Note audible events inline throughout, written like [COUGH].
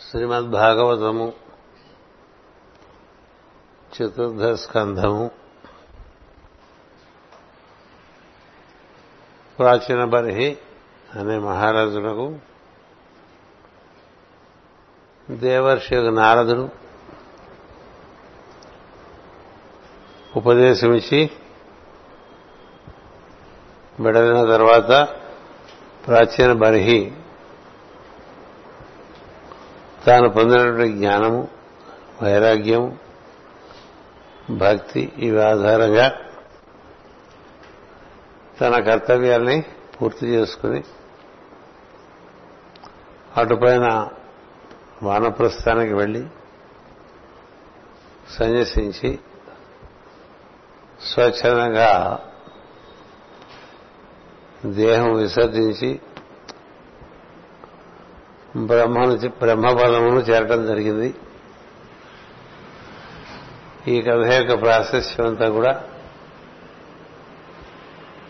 శ్రీమద్ భాగవతము చతుర్థ స్కంధము ప్రాచీన బర్హి అనే మహారాజునకు దేవర్షి నారదుడు ఉపదేశమిచ్చి విడలిన తర్వాత ప్రాచీన బర్హి తాను పొందినటువంటి జ్ఞానము వైరాగ్యం భక్తి ఇవి ఆధారంగా తన కర్తవ్యాల్ని పూర్తి చేసుకుని అటుపైన వానప్రస్థానికి వెళ్ళి సన్యసించి స్వచ్ఛందంగా దేహం విసర్జించి బ్రహ్మను బ్రహ్మపదమును చేరటం జరిగింది. ఈ కథ యొక్క ప్రాశస్యం అంతా కూడా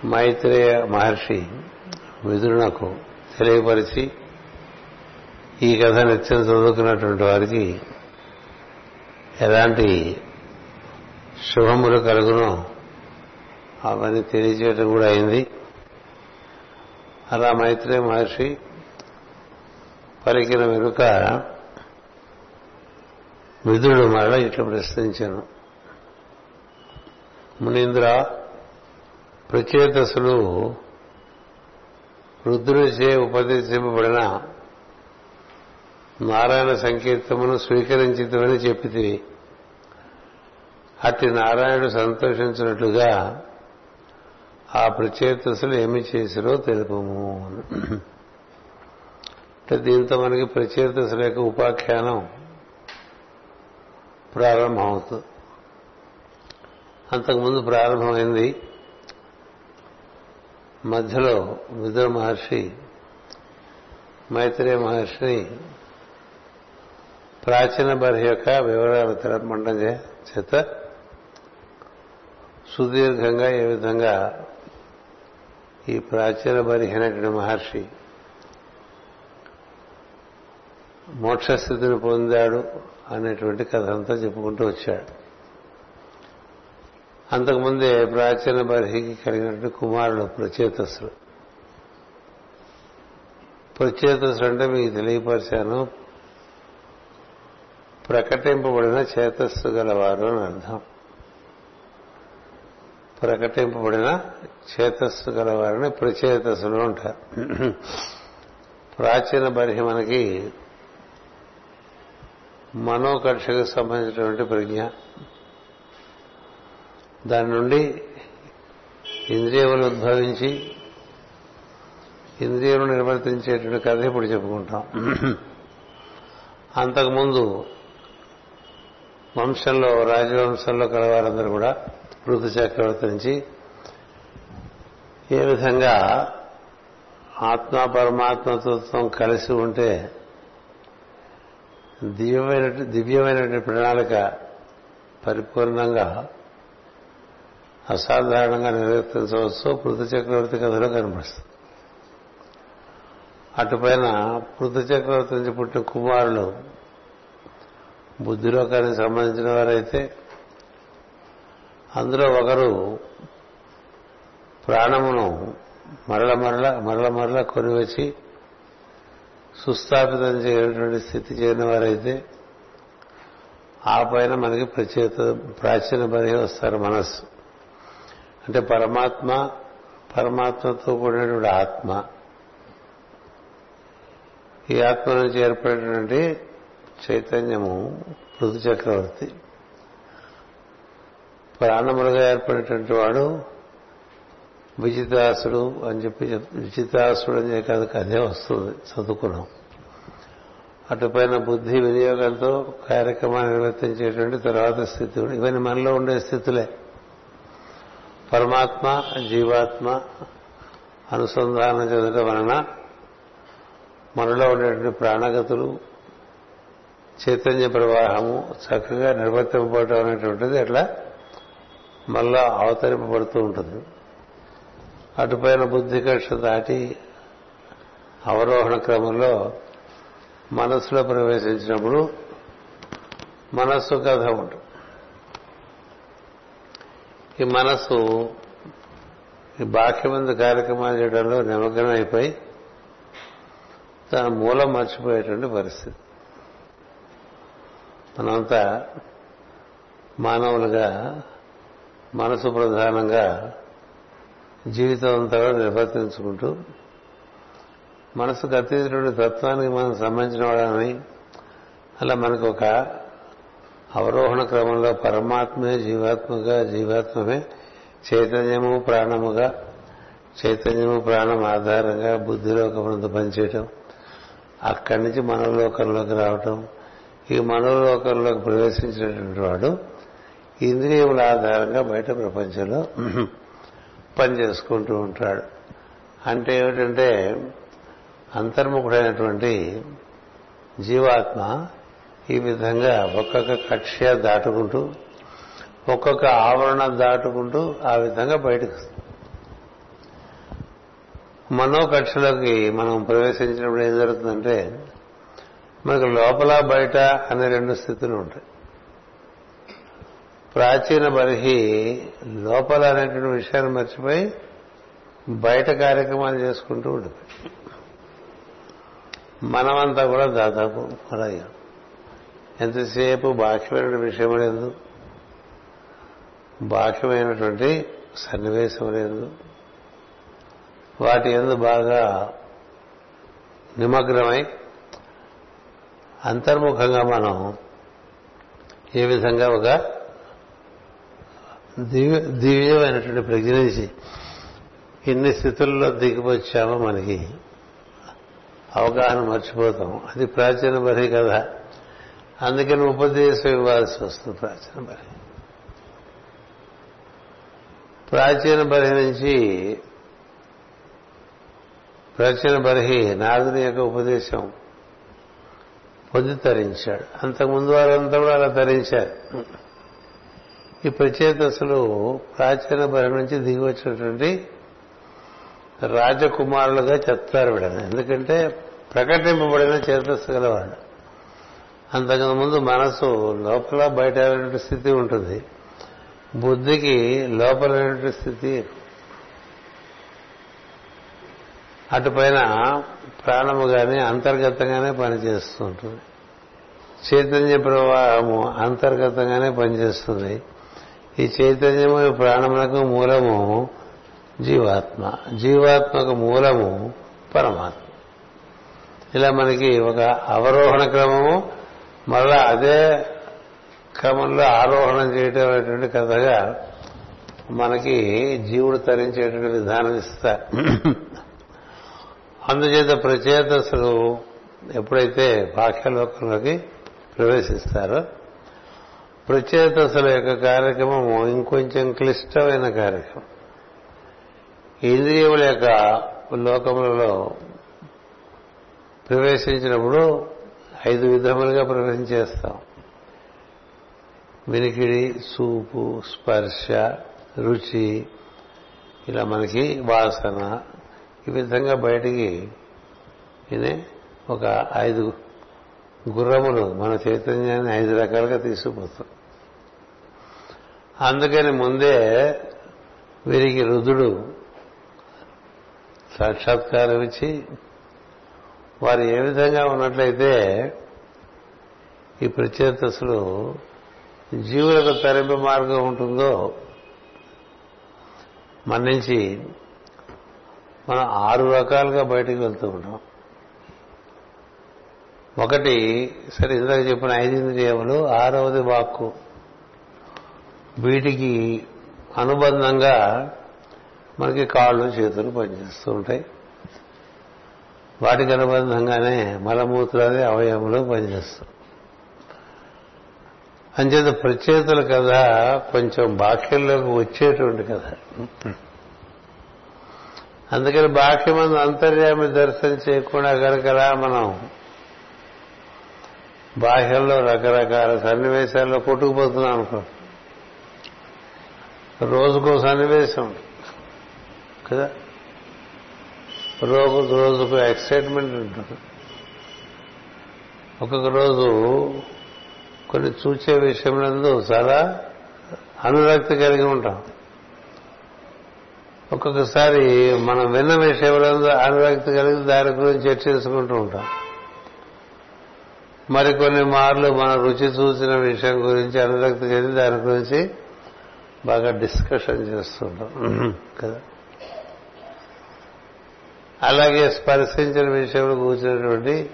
మైత్రేయ మహర్షి విదురునకు తెలియపరిచి ఈ కథ నిత్యం చదువుకున్నటువంటి వారికి ఎలాంటి శుభములు కలుగునో అవన్నీ తెలియచేయటం కూడా అయింది. అలా మైత్రేయ మహర్షి పలికిన వెనుక విధుడు మరల ఇట్లా ప్రశ్నించాను. మునీంద్ర ప్రచేతసులు రుద్రుడిచే ఉపదేశింపబడిన నారాయణ సంకీర్తమును స్వీకరించితమని చెప్పితివి అతి నారాయణుడు సంతోషించినట్లుగా ఆ ప్రచేతసులు ఏమి చేసిరో తెలుపము. అంటే దీంతో మనకి ప్రచేత యొక్క ఉపాఖ్యానం ప్రారంభమవుతుంది. అంతకుముందు ప్రారంభమైంది. మధ్యలో విదుర మహర్షి మైత్రేయ మహర్షిని ప్రాచీన బర్హి యొక్క వివరాలు తెలపమండం చేత సుదీర్ఘంగా ఏ విధంగా ఈ ప్రాచీన బర్హి అనేటువంటి మహర్షి మోక్షస్థితిని పొందాడు అనేటువంటి కథ అంతా చెప్పుకుంటూ వచ్చాడు. అంతకుముందే ప్రాచీన బర్హికి కలిగినటువంటి కుమారుడు ప్రచేతసుడు ప్రచేతసుడు అంటే మీకు తెలియపరిచాను ప్రకటింపబడిన చేతస్సు గలవారు అని అర్థం. ప్రకటింపబడిన చేతస్సు గలవారిని ప్రచేతసులు అంటారు. ప్రాచీన బర్హి మనకి మనోకక్షకు సంబంధించినటువంటి ప్రజ్ఞ. దాని నుండి ఇంద్రియములు ఉద్భవించి ఇంద్రియములు నిర్వర్తించేటువంటి కథ ఇప్పుడు చెప్పుకుంటాం. అంతకుముందు వంశంలో రాజవంశంలో కలవారందరూ కూడా ఋతు చక్రవర్తి నుంచి ఏ విధంగా ఆత్మ పరమాత్మతత్వం కలిసి ఉంటే దివ్యమైన దివ్యమైనటువంటి ప్రణాళిక పరిపూర్ణంగా అసాధారణంగా నిర్వర్తించవచ్చు పృథు చక్రవర్తి కథలో కనిపిస్తుంది అటుపైన పృథు చక్రవర్తి నుంచి పుట్టిన కుమారులు బుద్ధిలోకానికి సంబంధించిన వారైతే అందులో ఒకరు ప్రాణమును మరల మరల మరల మరల కొనివచ్చి సుస్థాపితం చేయటువంటి స్థితి చేరిన వారైతే ఆ పైన మనకి ప్రచేత ప్రాచీన పని వస్తారు మనస్సు. అంటే పరమాత్మ పరమాత్మతో కూడినటువంటి ఆత్మ. ఈ ఆత్మ నుంచి ఏర్పడినటువంటి చైతన్యము పృథు చక్రవర్తి. ప్రాణములుగా ఏర్పడినటువంటి వాడు విజితాసుడు అని చెప్పి విజితాసుడు అని కాదు అదే వస్తుంది చదువుకున్నాం. అటుపైన బుద్ధి వినియోగంతో కార్యక్రమాన్ని నిర్వర్తించేటువంటి తర్వాత స్థితి ఇవన్నీ మనలో ఉండే స్థితులే. పరమాత్మ జీవాత్మ అనుసంధానం చెందడం వలన మనలో ఉండేటువంటి ప్రాణగతులు చైతన్య ప్రవాహము చక్కగా నిర్వర్తింపబడటం అనేటువంటిది అట్లా మళ్ళా అవతరింపబడుతూ ఉంటుంది. అటుపైన బుద్ధి కక్ష దాటి అవరోహణ క్రమంలో మనస్సులో ప్రవేశించినప్పుడు మనస్సు కథ ఉంటుంది. ఈ మనస్సు ఈ బాహ్యమందు కార్యక్రమాలు చేయడంలో నిమగ్నం అయిపోయి తన మూలం మర్చిపోయేటువంటి పరిస్థితి. మనంతా మానవులుగా మనసు ప్రధానంగా జీవితం అంతా కూడా నిర్వర్తించుకుంటూ మనసుకు అతీతుడి తత్వానికి మనం సంబంధించిన వాడని అలా మనకు ఒక అవరోహణ క్రమంలో పరమాత్మే జీవాత్మగా జీవాత్మమే చైతన్యము ప్రాణముగా చైతన్యము ప్రాణం ఆధారంగా బుద్ధిలోకమునందు పనిచేయటం అక్కడి నుంచి మనోలోకంలోకి రావటం ఈ మనోలోకంలోకి ప్రవేశించినటువంటి వాడు ఇంద్రియముల ఆధారంగా బయట ప్రపంచంలో పని చేసుకుంటూ ఉంటాడు. అంటే ఏమిటంటే అంతర్ముఖుడైనటువంటి జీవాత్మ ఈ విధంగా ఒక్కొక్క కక్ష్య దాటుకుంటూ ఒక్కొక్క ఆవరణ దాటుకుంటూ ఆ విధంగా బయటకు మనోకక్షలోకి మనం ప్రవేశించినప్పుడు ఏం జరుగుతుందంటే మనకు లోపల బయట అనే రెండు స్థితులు ఉంటాయి. ప్రాచీన బరిహి లోపల అనేటువంటి విషయాన్ని మర్చిపోయి బయట కార్యక్రమాలు చేసుకుంటూ ఉంటుంది. మనమంతా కూడా దాదాపు అలాగే ఎంతసేపు బాహ్యమైన విషయం లేదు. బాహ్యమైనటువంటి సన్నివేశం లేదు. వాటి ఎందు బాగా నిమగ్నమై అంతర్ముఖంగా మనం ఏ విధంగా ఒక దివ్య దివ్యమైనటువంటి ప్రజ్ఞ నుంచి ఎన్ని స్థితుల్లో దిగివచ్చామో మనకి? అవగాహన మర్చిపోతాం. అది ప్రాచీన బరి కదా అందుకని ఉపదేశం ఇవ్వాల్సి వస్తుంది ప్రాచీన బరి. ప్రాచీన బరి నుంచి ప్రాచీన బరిహి నాదుని యొక్క ఉపదేశం పొంది తరించాడు. అంతకుముందు వారంతా కూడా అలా తరించారు. ఈ ప్రచేతసులు ప్రాచీన బరి నుంచి దిగి వచ్చినటువంటి రాజకుమారులుగా చెప్తారు వీడని ఎందుకంటే ప్రకటింపబడిన చేతస్సు గలవాడు. అంతకు ముందు మనసు లోపల బయట స్థితి ఉంటుంది. బుద్ధికి లోపల స్థితి అటుపైన ప్రాణము కానీ అంతర్గతంగానే పనిచేస్తుంటుంది. చైతన్య ప్రవాహము అంతర్గతంగానే పనిచేస్తుంది. ఈ చైతన్యము ఈ ప్రాణములకు మూలము జీవాత్మ. జీవాత్మకు మూలము పరమాత్మ. ఇలా మనకి ఒక అవరోహణ క్రమము మరలా అదే క్రమంలో ఆరోహణం చేయటం అనేటువంటి కథగా మనకి జీవుడు తరించేటువంటి విధానం ఇస్తారు. అందుచేత ప్రచేతసులు ఎప్పుడైతే బాహ్యలోకంలోకి ప్రవేశిస్తారో ప్రచేతసుల యొక్క కార్యక్రమం ఇంకొంచెం క్లిష్టమైన కార్యక్రమం. ఇంద్రియముల యొక్క లోకములలో ప్రవేశించినప్పుడు ఐదు విధములుగా ప్రవేశించేస్తాం వినికిడి సూపు స్పర్శ రుచి ఇలా మనకి వాసన ఈ విధంగా బయటికి ఇనే ఒక ఐదు గుర్రములు మన చైతన్యాన్ని ఐదు రకాలుగా తీసుకుపోతాం. అందుకని ముందే వీరికి రుదుడు సాక్షాత్కారం ఇచ్చి వారు ఏ విధంగా ఉన్నట్లయితే ఈ ప్రత్యేతసులు జీవులకు తరింపు మార్గం ఉంటుందో మన నుంచి మనం ఆరు రకాలుగా బయటకు వెళ్తూ ఉంటాం. ఒకటి సరే ఇందాక చెప్పిన ఐదు ఇంద్రియములు ఆరవది వాక్కు. వీటికి అనుబంధంగా మనకి కాళ్ళు చేతులు పనిచేస్తూ ఉంటాయి. వాటికి అనుబంధంగానే మలమూత్రాది అవయవములు పనిచేస్తాం అంచేత ప్రచేతుల కథ కొంచెం బాక్యంలోకి వచ్చేటువంటి కథ. అందుకని బాక్యమందు అంతర్యామి దర్శనం చేయకుండా కనుకలా మనం. బాహ్యంలో రకరకాల సన్నివేశాల్లో కొట్టుకుపోతున్నాం అనుకో రోజుకో సన్నివేశం. కదా? రోజు రోజుకు ఎక్సైట్మెంట్ ఉంటుంది. ఒక్కొక్క రోజు కొన్ని చూచే విషయంలో చాలా అనురక్తి కలిగి ఉంటాం. ఒక్కొక్కసారి మనం విన్న విషయంలో అనురక్తి కలిగి దాని గురించి చర్చించుకుంటూ ఉంటాం. మరికొన్ని మార్లు మన రుచి చూసిన విషయం గురించి అనురక్తి కలిగి దాని గురించి బాగా డిస్కషన్ చేస్తుంటాం. కదా. అలాగే స్పర్శించిన విషయంలో కూర్చున్నటువంటి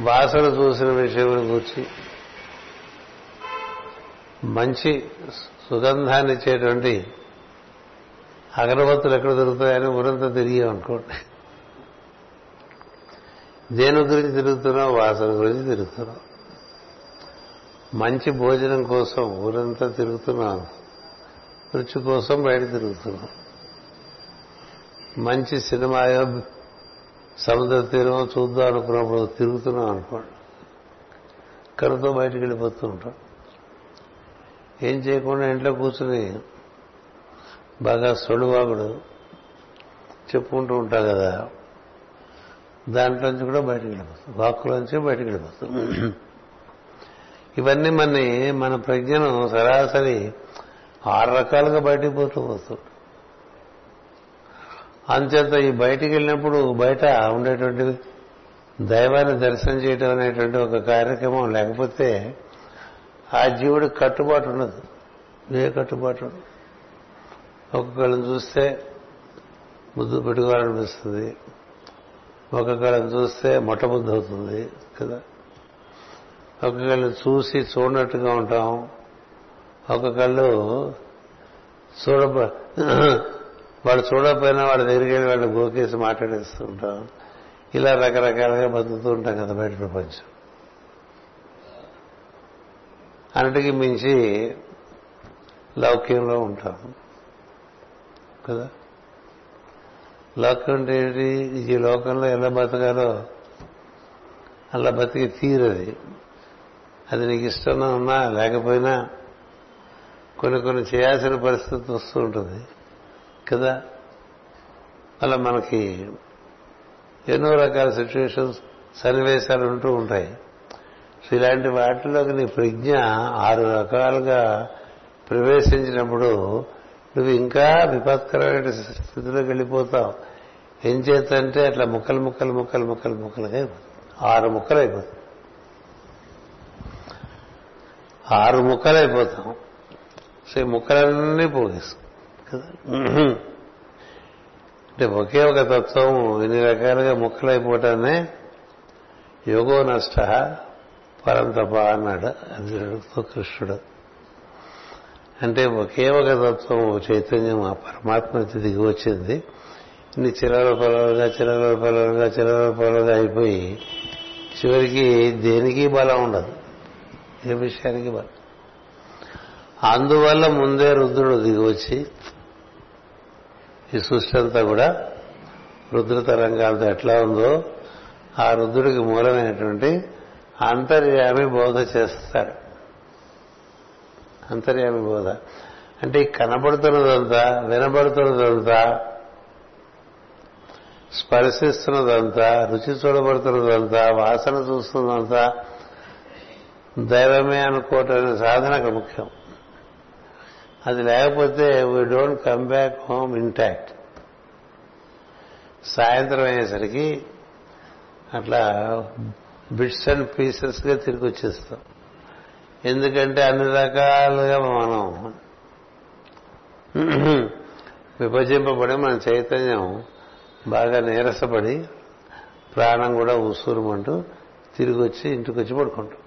వాసన చూసిన విషయంలో కూర్చి మంచి సుగంధాన్ని ఇచ్చేటువంటి అగరబత్తులు ఎక్కడ దొరుకుతాయని ఊరంతా తిరిగాం అనుకోండి. దేని గురించి తిరుగుతున్నావు వాసన గురించి తిరుగుతున్నావు మంచి భోజనం కోసం ఊరంతా తిరుగుతున్నాం. రుచి కోసం బయట తిరుగుతున్నాం. మంచి సినిమా సముద్ర తీరం చూద్దాం అనుకున్నప్పుడు తిరుగుతున్నాం అనుకోండి. కనుతో బయటికి వెళ్ళిపోతూ ఉంటాం. ఏం చేయకుండా ఇంట్లో కూర్చుని బాగా సొడువాగుడు చెప్పుకుంటూ ఉంటాం కదా. దాంట్లోంచి కూడా బయటకు వెళ్ళిపోతుంది వాక్కులోంచి బయటకు వెళ్ళిపోతుంది ఇవన్నీ మన మన ప్రజ్ఞను సరాసరి ఆరు రకాలుగా బయటికి పోతూ వస్తుంది. అంచేత ఈ బయటికి వెళ్ళినప్పుడు బయట ఉండేటువంటి దైవాన్ని దర్శనం చేయటం అనేటువంటి ఒక కార్యక్రమం లేకపోతే ఆ జీవుడికి కట్టుబాటు ఉండదు. ఏ కట్టుబాటు ఉండదు. ఒక్కొక్కళ్ళని చూస్తే ముద్దు పెట్టుకోవాలనిపిస్తుంది. ఒక్కొక్కళ్ళని చూస్తే మొట్టబుద్ధి అవుతుంది కదా. ఒక్కొక్కళ్ళని చూసి చూడనట్టుగా ఉంటాం. ఒక్కొక్కళ్ళు చూడ వాడు చూడకపోయినా వాడి దగ్గరికి వెళ్ళి వాళ్ళని గోకేసి మాట్లాడేస్తూ ఉంటాం. ఇలా రకరకాలుగా బతుకుతూ ఉంటాం కదా బయట ప్రపంచం. అన్నిటికీ మించి లౌక్యంలో ఉంటాం. కదా? లోకం అంటే ఏంటి? ఈ లోకంలో ఎలా బతకాలో అలా బతికి తీరది. అది నీకు ఇష్టంగా ఉన్నా లేకపోయినా కొన్ని కొన్ని చేయాల్సిన పరిస్థితి వస్తూ ఉంటుంది. కదా? అలా మనకి ఎన్నో రకాల సిచ్యువేషన్స్ సన్నివేశాలు ఉంటూ ఉంటాయి. సో ఇలాంటి వాటిలోకి నీ ప్రజ్ఞ ఆరు రకాలుగా ప్రవేశించినప్పుడు నువ్వు ఇంకా విపత్కరమైన స్థితిలోకి వెళ్ళిపోతావు. ఏం చేతంటే అట్లా ముక్కలు ముక్కలు ముక్కలు ముక్కలు ముక్కలుగా ఆరు ముక్కలు అయిపోతుంది ఆరు ముక్కలు అయిపోతాం. సో ఈ ముక్కలన్నీ పోగేస్తాం. కదా? అంటే ఒకే ఒక తత్వం ఇన్ని రకాలుగా ముక్కలైపోవటాన్ని యోగో నష్ట పరంతప అన్నాడు అర్జునుడితో కృష్ణుడు. అంటే ఒకే ఒక తత్వం చైతన్యం ఆ పరమాత్మ దిగి వచ్చింది. ఇన్ని చిల్లర పొలలుగా చిల్లర పొలలుగా చిల్లర పొలలుగా అయిపోయి చివరికి దేనికి బలం ఉండదు. ఏ విషయానికి అందువల్ల ముందే రుద్రుడు దిగి వచ్చి ఈ సృష్టి అంతా కూడా రుద్ర తరంగాలతో ఎట్లా ఉందో ఆ రుద్రుడికి మూలమైనటువంటి అంతర్యామి బోధ చేస్తాడు అంతర్యామి బోధ. అంటే కనబడుతున్నదంతా వినబడుతున్నదంతా స్పర్శిస్తున్నదంతా రుచి చూడబడుతున్నదంతా వాసన చూస్తున్నదంతా దైవమే అనుకోవటం సాధనకు ముఖ్యం. అది లేకపోతే we don't come back home intact సాయంత్రం అయ్యేసరికి అట్లా బిట్స్ అండ్ పీసెస్గా తిరిగి వచ్చేస్తాం ఎందుకంటే అన్ని రకాలుగా మనం విభజింపబడి మన చైతన్యం బాగా నీరసపడి ప్రాణం కూడా ఉసూరుమంటూ తిరిగి వచ్చి ఇంటికి వచ్చి పడుకుంటాం.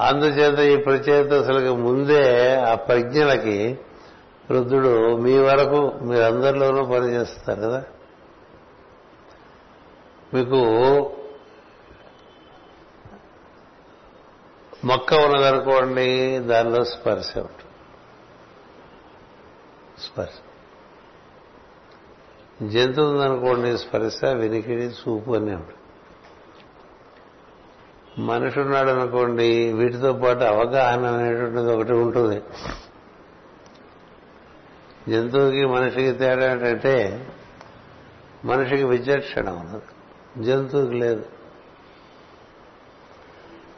అందుచేత ఈ ప్రచేతసులకు ముందే ఆ ప్రజ్ఞలకి రుద్రుడు మీ వరకు మీరందరిలోనూ పనిచేస్తారు కదా? మీకు మొక్క ఉన్నదనుకోండి దానిలో స్పర్శ ఉంటుంది. స్పర్శ. జంతువు ఉందనుకోండి స్పర్శ వినికిడి చూపు అని ఉంటుంది మనిషి ఉన్నాడు అనుకోండి వీటితో పాటు అవగాహన అనేటువంటిది ఒకటి ఉంటుంది. జంతువుకి మనిషికి తేడా ఏంటంటే మనిషికి విచక్షణ ఉన్నది. జంతువుకి లేదు.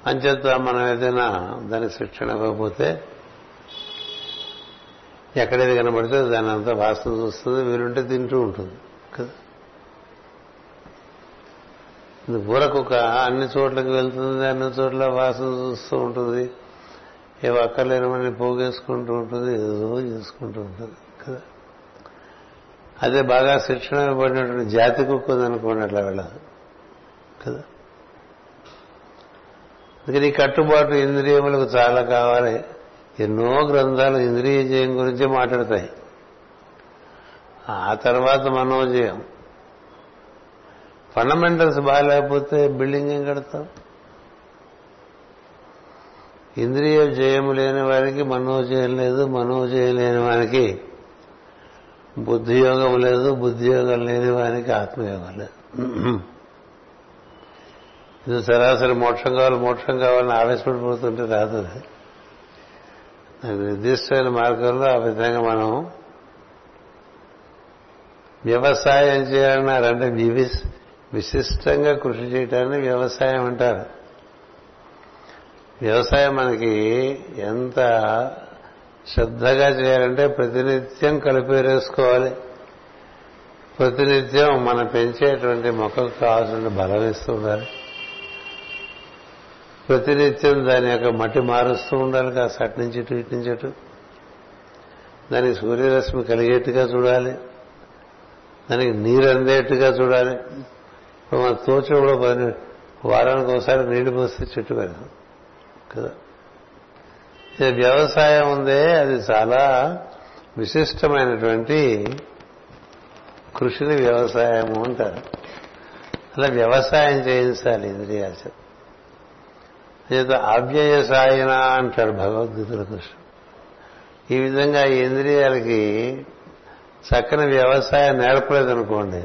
అంచేత మనం ఏదైనా దానికి శిక్షణ ఇవ్వకపోతే ఎక్కడేది కనబడితే దాని అంతా వాసన చూస్తుంది వీలుంటే తింటూ ఉంటుంది. కదా? బూరకుక్క అన్ని చోట్లకి వెళ్తుంది అన్ని చోట్ల వాసన చూస్తూ ఉంటుంది. ఏ అక్కర్లేనమని పోగేసుకుంటూ ఉంటుంది ఏదో చేసుకుంటూ ఉంటుంది కదా? అదే బాగా శిక్షణ ఇవ్వబడినటువంటి జాతి కుక్క ఉందనుకోండి అట్లా వెళ్ళదు కదా? అందుకని ఈ కట్టుబాటు ఇంద్రియములకు చాలా కావాలి. ఎన్నో గ్రంథాలు ఇంద్రియ జయం గురించి మాట్లాడతాయి. ఆ తర్వాత మనోజయం. ఫండమెంటల్స్ బాగాలేకపోతే బిల్డింగ్ ఏం కడతాం? ఇంద్రియ జయం లేని వారికి మనోజయం లేదు మనోజయం లేని వారికి బుద్ధియోగం లేదు బుద్ధియోగం లేని వారికి ఆత్మయోగం లేదు. ఇది సరాసరి మోక్షం కావాలి మోక్షం కావాలని ఆవేశపడిపోతుంటే రాదు అది. నిర్దిష్టమైన మార్గంలో ఆ విధంగా మనం వ్యవసాయం చేయాలన్నారంటే వివిస్ విశిష్టంగా కృషి చేయటాన్ని వ్యవసాయం అంటారు. వ్యవసాయం మనకి ఎంత శ్రద్ధగా చేయాలంటే ప్రతినిత్యం కలిపేరేసుకోవాలి ప్రతినిత్యం మనం పెంచేటువంటి మొక్కకు కావాల్సిన బలం ఇస్తూ ఉండాలి. ప్రతినిత్యం దాని యొక్క మట్టి మారుస్తూ ఉండాలి కాస్త అటు నుంచి ఇటు ఇటు నుంచి అటు దానికి సూర్యరశ్మి కలిగేట్టుగా చూడాలి. దానికి నీరు అందేట్టుగా చూడాలి. ఇప్పుడు మన కూడా పని వారానికి ఒకసారి నీళ్ళు పోస్తే చెట్టు పెడతాం కదా. ఇది వ్యవసాయం ఉందే అది చాలా విశిష్టమైనటువంటి కృషిని వ్యవసాయము అంటారు. అలా వ్యవసాయం చేయించాలి ఇంద్రియాచ అవ్యయ సాయన అంటారు భగవద్గీతల కృష్ణ ఈ విధంగా ఈ ఇంద్రియాలకి చక్కని వ్యవసాయం నేర్పలేదనుకోండి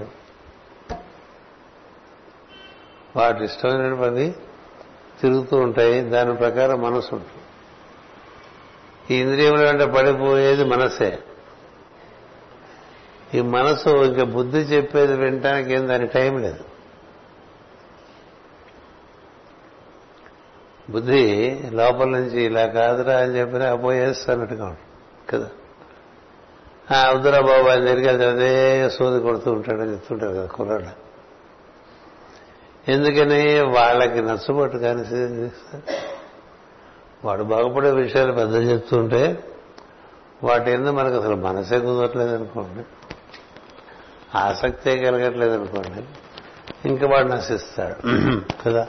వాటి ఇష్టమైన పని తిరుగుతూ ఉంటాయి. దాని ప్రకారం మనసు ఉంటుంది. ఈ ఇంద్రియముల వెంట పడిపోయేది మనసే. ఈ మనసు ఇంకా బుద్ధి చెప్పేది వినటానికి ఏం దాని టైం లేదు. బుద్ధి లోపల నుంచి ఇలా కాదురా అని చెప్పినా పోయేస్తున్నట్టుగా ఉంటుంది. కదా? అబ్దురా బాబు ఆయన దగ్గరికి వెళ్తే అదే సోది కొడుతూ ఉంటాడని చెప్తుంటారు కదా కుర్రాడు ఎందుకని వాళ్ళకి నచ్చబట్టు కానీ వాడు బాగుపడే విషయాలు పెద్ద చెప్తుంటే వాటి ఎందు మనకు అసలు మనసే కుదరట్లేదు అనుకోండి. ఆసక్తే కలగట్లేదు అనుకోండి. ఇంకా వాడు నశిస్తాడు. [CLEARS THROAT] కదా?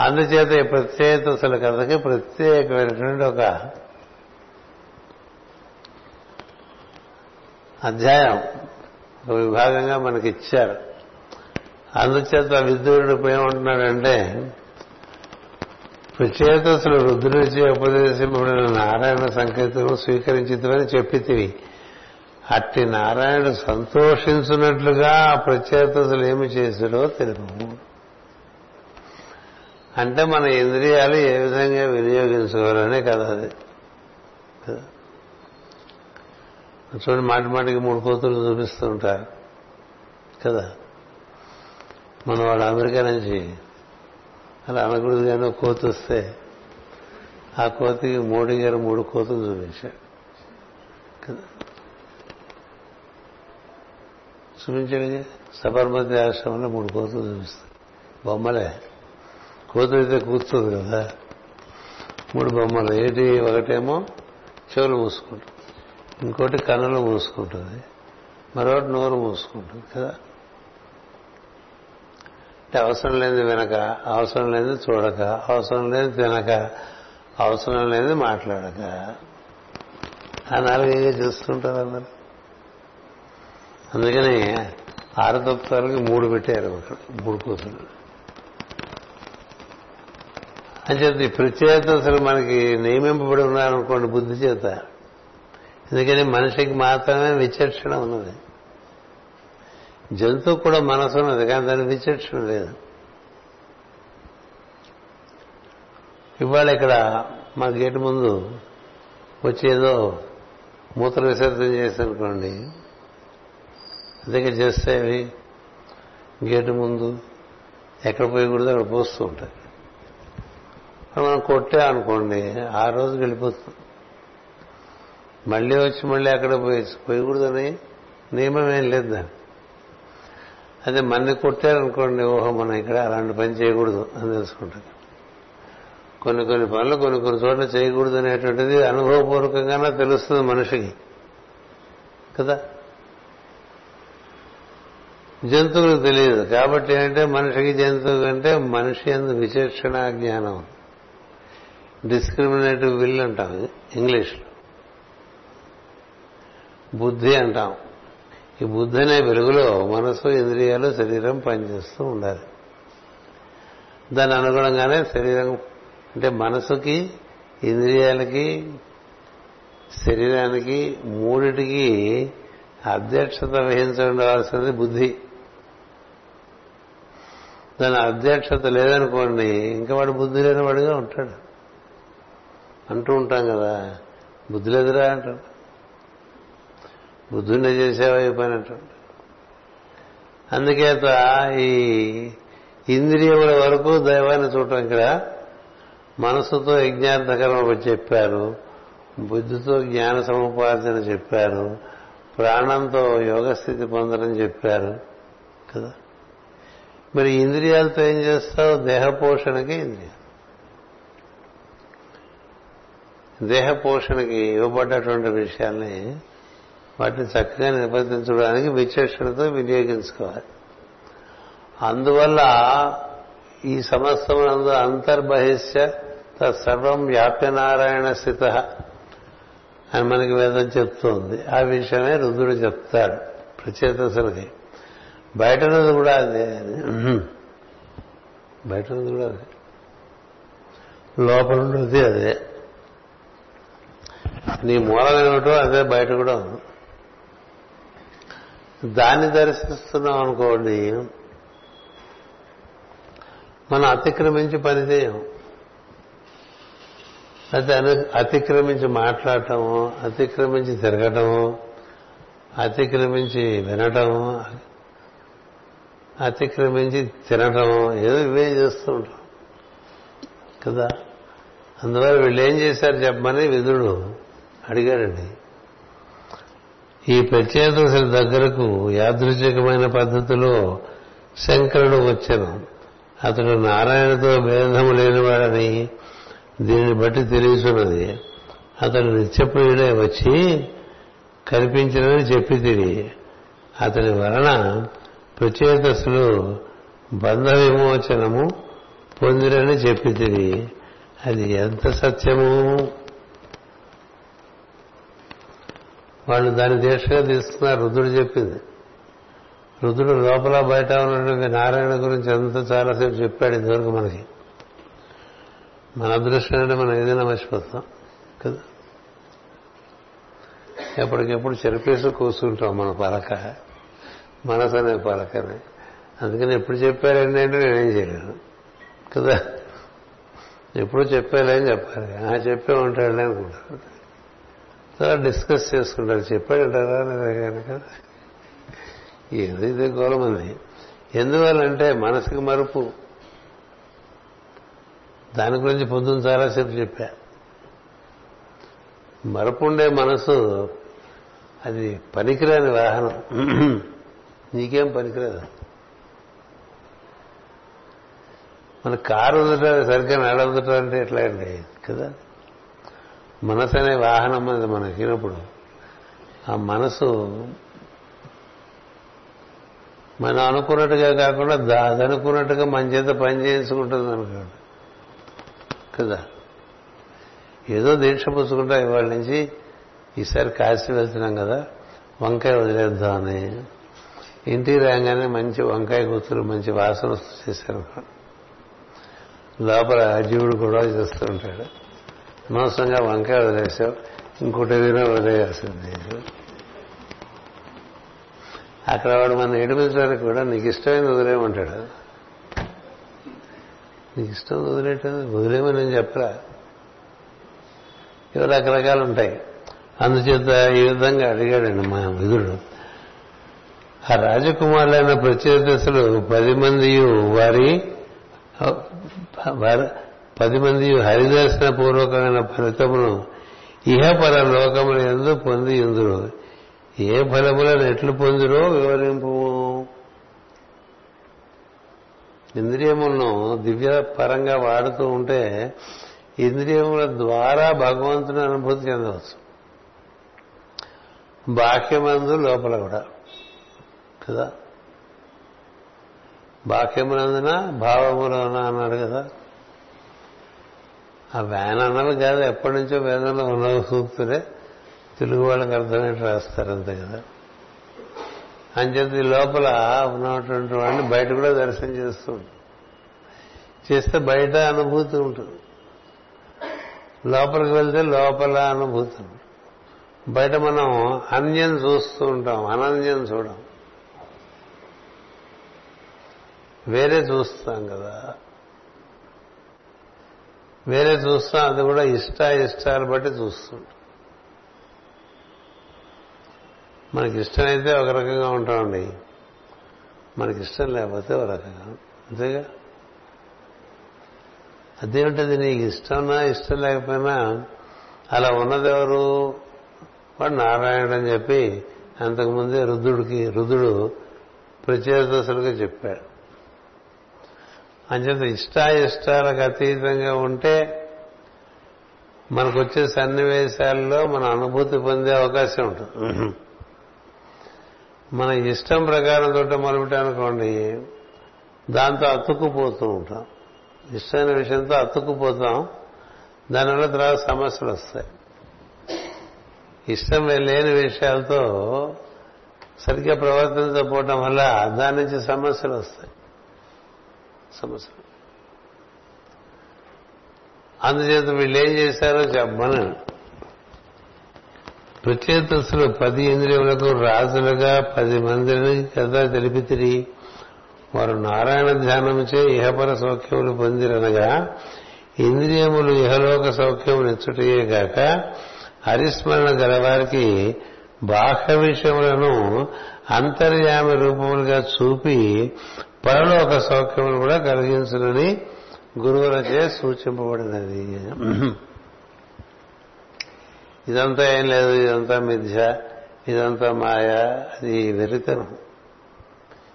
అందుచేత ఈ ప్రత్యేకత అసలు కథకి ప్రత్యేకమైనటువంటి ఒక అధ్యాయం ఒక విభాగంగా మనకి ఇచ్చారు అందుచేత విద్యుడు ఏమంటున్నాడంటే చేతసులు రుద్రుడిచే ఉపదేశింపబడిన నారాయణ సంకేతం స్వీకరించితమని చెప్పితివి. అట్టి నారాయణుడు సంతోషించున్నట్లుగా ఆ ప్రచేతసులు ఏమి చేశాడో తెలుపు. అంటే మన ఇంద్రియాలు ఏ విధంగా వినియోగించుకోవాలనే కదా అది. చూడండి మాటి మాటికి మూడు కోతులు చూపిస్తూ ఉంటారు కదా. మన వాడు అమెరికా నుంచి అలా అనకూడదు కానీ కోతి వస్తే ఆ కోతికి మోడీ గారు మూడు కోతులు చూపించాడు కదా చూపించాడు సబర్మతి ఆశ్రమంలో మూడు కోతులు చూపిస్తాడు బొమ్మలే. కోతులు అయితే కూర్చోదు కదా. మూడు బొమ్మలు. ఏంటి ఒకటేమో చెవులు మూసుకుంటుంది. ఇంకోటి కన్నులు మూసుకుంటుంది. మరొకటి నోరు మూసుకుంటుంది కదా. అవసరం లేని వినక అవసరం లేనిది చూడక అవసరం లేనిది తినక అవసరం లేనిది మాట్లాడక. ఆ నాలుగైతే చూస్తుంటారు అందరు అందుకని ఆరు తత్వాలకి మూడు పెట్టారు ఒకడు మూడు కూతురు అంచేత ఈ ప్రత్యేకత అసలు మనకి నియమింపబడి ఉన్నారనుకోండి బుద్ధి చేత. ఎందుకని మనిషికి మాత్రమే విచక్షణ ఉన్నది. జంతువు కూడా మనసు ఉన్నది కానీ దాని విచక్షణ లేదు. ఇవాళ ఇక్కడ మా గేటు ముందు వచ్చి ఏదో మూత్ర విసర్జన చేసి అనుకోండి. అందుకే చేస్తే అవి గేటు ముందు ఎక్కడ పోయకూడదు అక్కడ పోస్తూ ఉంటాయి మనం కొట్టే అనుకోండి ఆ రోజు వెళ్ళిపోతుంది మళ్ళీ వచ్చి మళ్ళీ అక్కడ పోయి పోయకూడదని నియమం ఏం లేదు దాన్ని అదే మన్ని కొట్టారనుకోండి ఓహో మనం ఇక్కడ అలాంటి పని చేయకూడదు అని తెలుసుకుంటుంది కొన్ని కొన్ని పనులు కొన్ని కొన్ని చోట్ల చేయకూడదు అనేటువంటిది అనుభవపూర్వకంగానే తెలుస్తుంది మనిషికి. కదా? జంతువులకు తెలియదు. కాబట్టి ఏంటంటే మనిషికి జంతువు కంటే మనిషి ఎందు విచక్షణ జ్ఞానం. డిస్క్రిమినేటివ్ విల్ అంటాం. ఇంగ్లీష్లో. బుద్ధి అంటాం. ఈ బుద్ధి అనే వెలుగులో మనసు ఇంద్రియాలు శరీరం పనిచేస్తూ ఉండాలి. దాని అనుగుణంగానే శరీరం అంటే మనసుకి ఇంద్రియాలకి శరీరానికి మూడిటికి అధ్యక్షత వహించవలసింది బుద్ధి. దాని అధ్యక్షత లేదనుకోండి ఇంకా వాడు బుద్ధి లేని వాడిగా ఉంటాడు. అంటూ ఉంటాం కదా. బుద్ధి లేదురా అంటాడు. బుద్ధుండే చేసేవా ఈ పని అందుచేత ఈ ఇంద్రియముల వరకు దైవాన్ని చూడటం ఇక్కడ మనసుతో యజ్ఞార్థకరం చెప్పారు బుద్ధితో జ్ఞాన సముపార్జన చెప్పారు ప్రాణంతో యోగస్థితి పొందడం చెప్పారు కదా. మరి ఇంద్రియాలతో ఏం చేస్తావు? దేహ పోషణకి ఇంద్రియాలు. దేహ పోషణకి ఇవ్వబడ్డటువంటి విషయాల్ని వాటిని చక్కగా నిర్వర్తించడానికి విచక్షణతో వినియోగించుకోవాలి. అందువల్ల ఈ సమస్తమునందు అంతర్బహిష్య సర్వం వ్యాప్యనారాయణ స్థిత అని మనకి వేదం చెప్తోంది. ఆ విషయమే రుద్రుడు చెప్తాడు ప్రచేతసులకి బయట ఉన్నది కూడా అదే. బయట ఉన్నది కూడా అదే. లోపల ఉన్నది అదే. నీ మూలం అదే బయట కూడా ఉంది. దాన్ని దర్శిస్తున్నాం అనుకోండి మనం అతిక్రమించి పనిచేయం అయితే అతిక్రమించి మాట్లాడటము అతిక్రమించి తిరగటము అతిక్రమించి వినటము అతిక్రమించి తినటము ఏదో ఇవే చేస్తూ ఉంటాం. కదా? అందువల్ల వీళ్ళు ఏం చేశారు చెప్పమని విధుడు అడిగాడండి. ఈ ప్రత్యేకతల దగ్గరకు యాదృచ్ఛికమైన పద్ధతిలో శంకరుడు వచ్చాను అతడు నారాయణతో భేదము లేనివాడని దీనిని బట్టి తెలియచున్నది. అతడు నిత్యప్రియుడే వచ్చి కల్పించినని చెప్పి తిరిగి అతని వలన ప్రచేతసులు బంధ విమోచనము పొందిరని చెప్పి తిరిగి అది ఎంత సత్యము? వాళ్ళు దాన్ని దీక్షగా తీసుకున్నారు. రుద్రుడు చెప్పింది. రుద్రుడు లోపల బయట ఉన్నటువంటి నారాయణ గురించి ఎంత చాలాసేపు చెప్పాడు ఇంతవరకు మనకి. మన అదృష్టం అంటే మనం ఏదైనా మర్చిపోతాం కదా? ఎప్పటికెప్పుడు చెరిపేసి కూర్చుంటాం మన పలక. మనసు అనే పలకని. అందుకని ఎప్పుడు చెప్పారండి అంటే నేనేం చేయలేను కదా? ఎప్పుడు చెప్పాలని చెప్పాలి. ఆ చెప్పే ఉంటాడు అనుకుంటారు. చాలా డిస్కస్ చేసుకుంటారు. చెప్పాడంటారా అంటారు ఏది ఇది గోలమంది ఎందువల్లంటే మనసుకి మరుపు. దాని గురించి పొద్దున్న చాలాసేపు చెప్పా. మరపు ఉండే మనసు అది పనికిరాని వాహనం. నీకేం పనికిరాదు? మన కారు ఉందట సరిగ్గా నడవదట అంటే ఎట్లా అండి? కదా? మనసు అనే వాహనం అది మనకినప్పుడు ఆ మనసు మనం అనుకున్నట్టుగా కాకుండా అది అనుకున్నట్టుగా మన చేత పని చేయించుకుంటుంది అనుకోండి. కదా? ఏదో దీక్ష పుచ్చుకుంటా ఇవాళ నుంచి ఈసారి కాశీ వెళ్తున్నాం కదా వంకాయ వదిలేద్దామని. ఇంటికి రాగానే మంచి వంకాయ కూతురు మంచి వాసన చేశారు. లోపల జీవుడు కూడా చేస్తూ ఉంటాడు. అనవసరంగా వంకాయ వదిలేసావు ఇంకోటి ఏదైనా వదిలేయాల్సింది అక్కడ వాడు మన ఏడిపించడానికి కూడా నీకు ఇష్టమైన వదిలేయమంటాడు నీకు ఇష్టం వదిలేయటం వదిలేమని నేను చెప్పరా? ఇవి రకరకాలు ఉంటాయి. అందుచేత ఈ విధంగా అడిగాడండి మా విధుడు. ఆ రాజకుమారులైన ప్రత్యర్థులు పది మంది వారి- పది మంది హరిదర్శన పూర్వకమైన ఫలితమును ఇహపర లోకముల ఎందు పొంది ఇందురు ఏ ఫలములను ఎట్లు పొందిరో వివరింపు. ఇంద్రియములను దివ్య పరంగా వాడుతూ ఉంటే ఇంద్రియముల ద్వారా భగవంతుని అనుభూతి చెందవచ్చు. బాహ్యమందు లోపల కూడా. కదా? బాహ్యమునందున భావములోన అన్నాడు కదా? ఆ వ్యాన్ అన్నది కాదు ఎప్పటి నుంచో వేదంలో ఉన్న సూక్తులే తెలుగు వాళ్ళకి అర్థమైనట్టు రాస్తారు అంతే కదా. అంచేత లోపల ఉన్నటువంటి వాడిని బయట కూడా దర్శనం చేస్తూ చేస్తే బయట అనుభూతి ఉంటుంది. లోపలికి వెళ్తే లోపల అనుభూతి ఉంటుంది. బయట మనం అన్యం చూస్తూ ఉంటాం అనన్యం చూడం. వేరే చూస్తాం కదా. వేరే చూస్తాం అది కూడా ఇష్ట ఇష్టాలు బట్టి చూస్తుంటాం. మనకి ఇష్టమైతే ఒక రకంగా ఉంటామండి. మనకి ఇష్టం లేకపోతే ఒక రకంగా అంతేగా? అదేమిటది నీకు ఇష్టంనా ఇష్టం లేకపోయినా అలా ఉన్నదెవరు? వాడు నారాయణుడు అని చెప్పి అంతకుముందే రుద్రుడికి రుద్రుడు ప్రత్యేకతలుగా చెప్పాడు. అంచేత ఇష్టాయిష్టాలకు అతీతంగా ఉంటే మనకు వచ్చే సన్నివేశాల్లో మన అనుభూతి పొందే అవకాశం ఉంటుంది. మన ఇష్టం ప్రకారం తోట మొదలుపెట్టానుకోండి దాంతో అతుక్కుపోతూ ఉంటాం. ఇష్టమైన విషయంతో అతుక్కుపోతాం. దానివల్ల తర్వాత సమస్యలు వస్తాయి. ఇష్టం లేని విషయాలతో సరిగ్గా ప్రవర్తించకపోవటం వల్ల దాని నుంచి సమస్యలు వస్తాయి. సమస్యలు అందుచేత వీళ్ళు ఏం చేశారో చెప్పమని. ప్రత్యేతస్సులు పది ఇంద్రియములకు రాజులుగా పది మందిని కదా తెలిపితిరి వారు నారాయణ ధ్యానముచే ఇహపర సౌఖ్యములు పొందిరనగా ఇంద్రియములు ఇహలోక సౌఖ్యములు ఇచ్చుటయే గాక హరిస్మరణ గలవారికి బాహ్య విషయములను అంతర్యామి రూపములుగా చూపి పరలోక సౌఖ్యములు కూడా కలిగించునని గురువులచే సూచింపబడినది. ఇదంతా ఏం లేదు ఇదంతా మిథ్య ఇదంతా మాయ అది వెరితనం.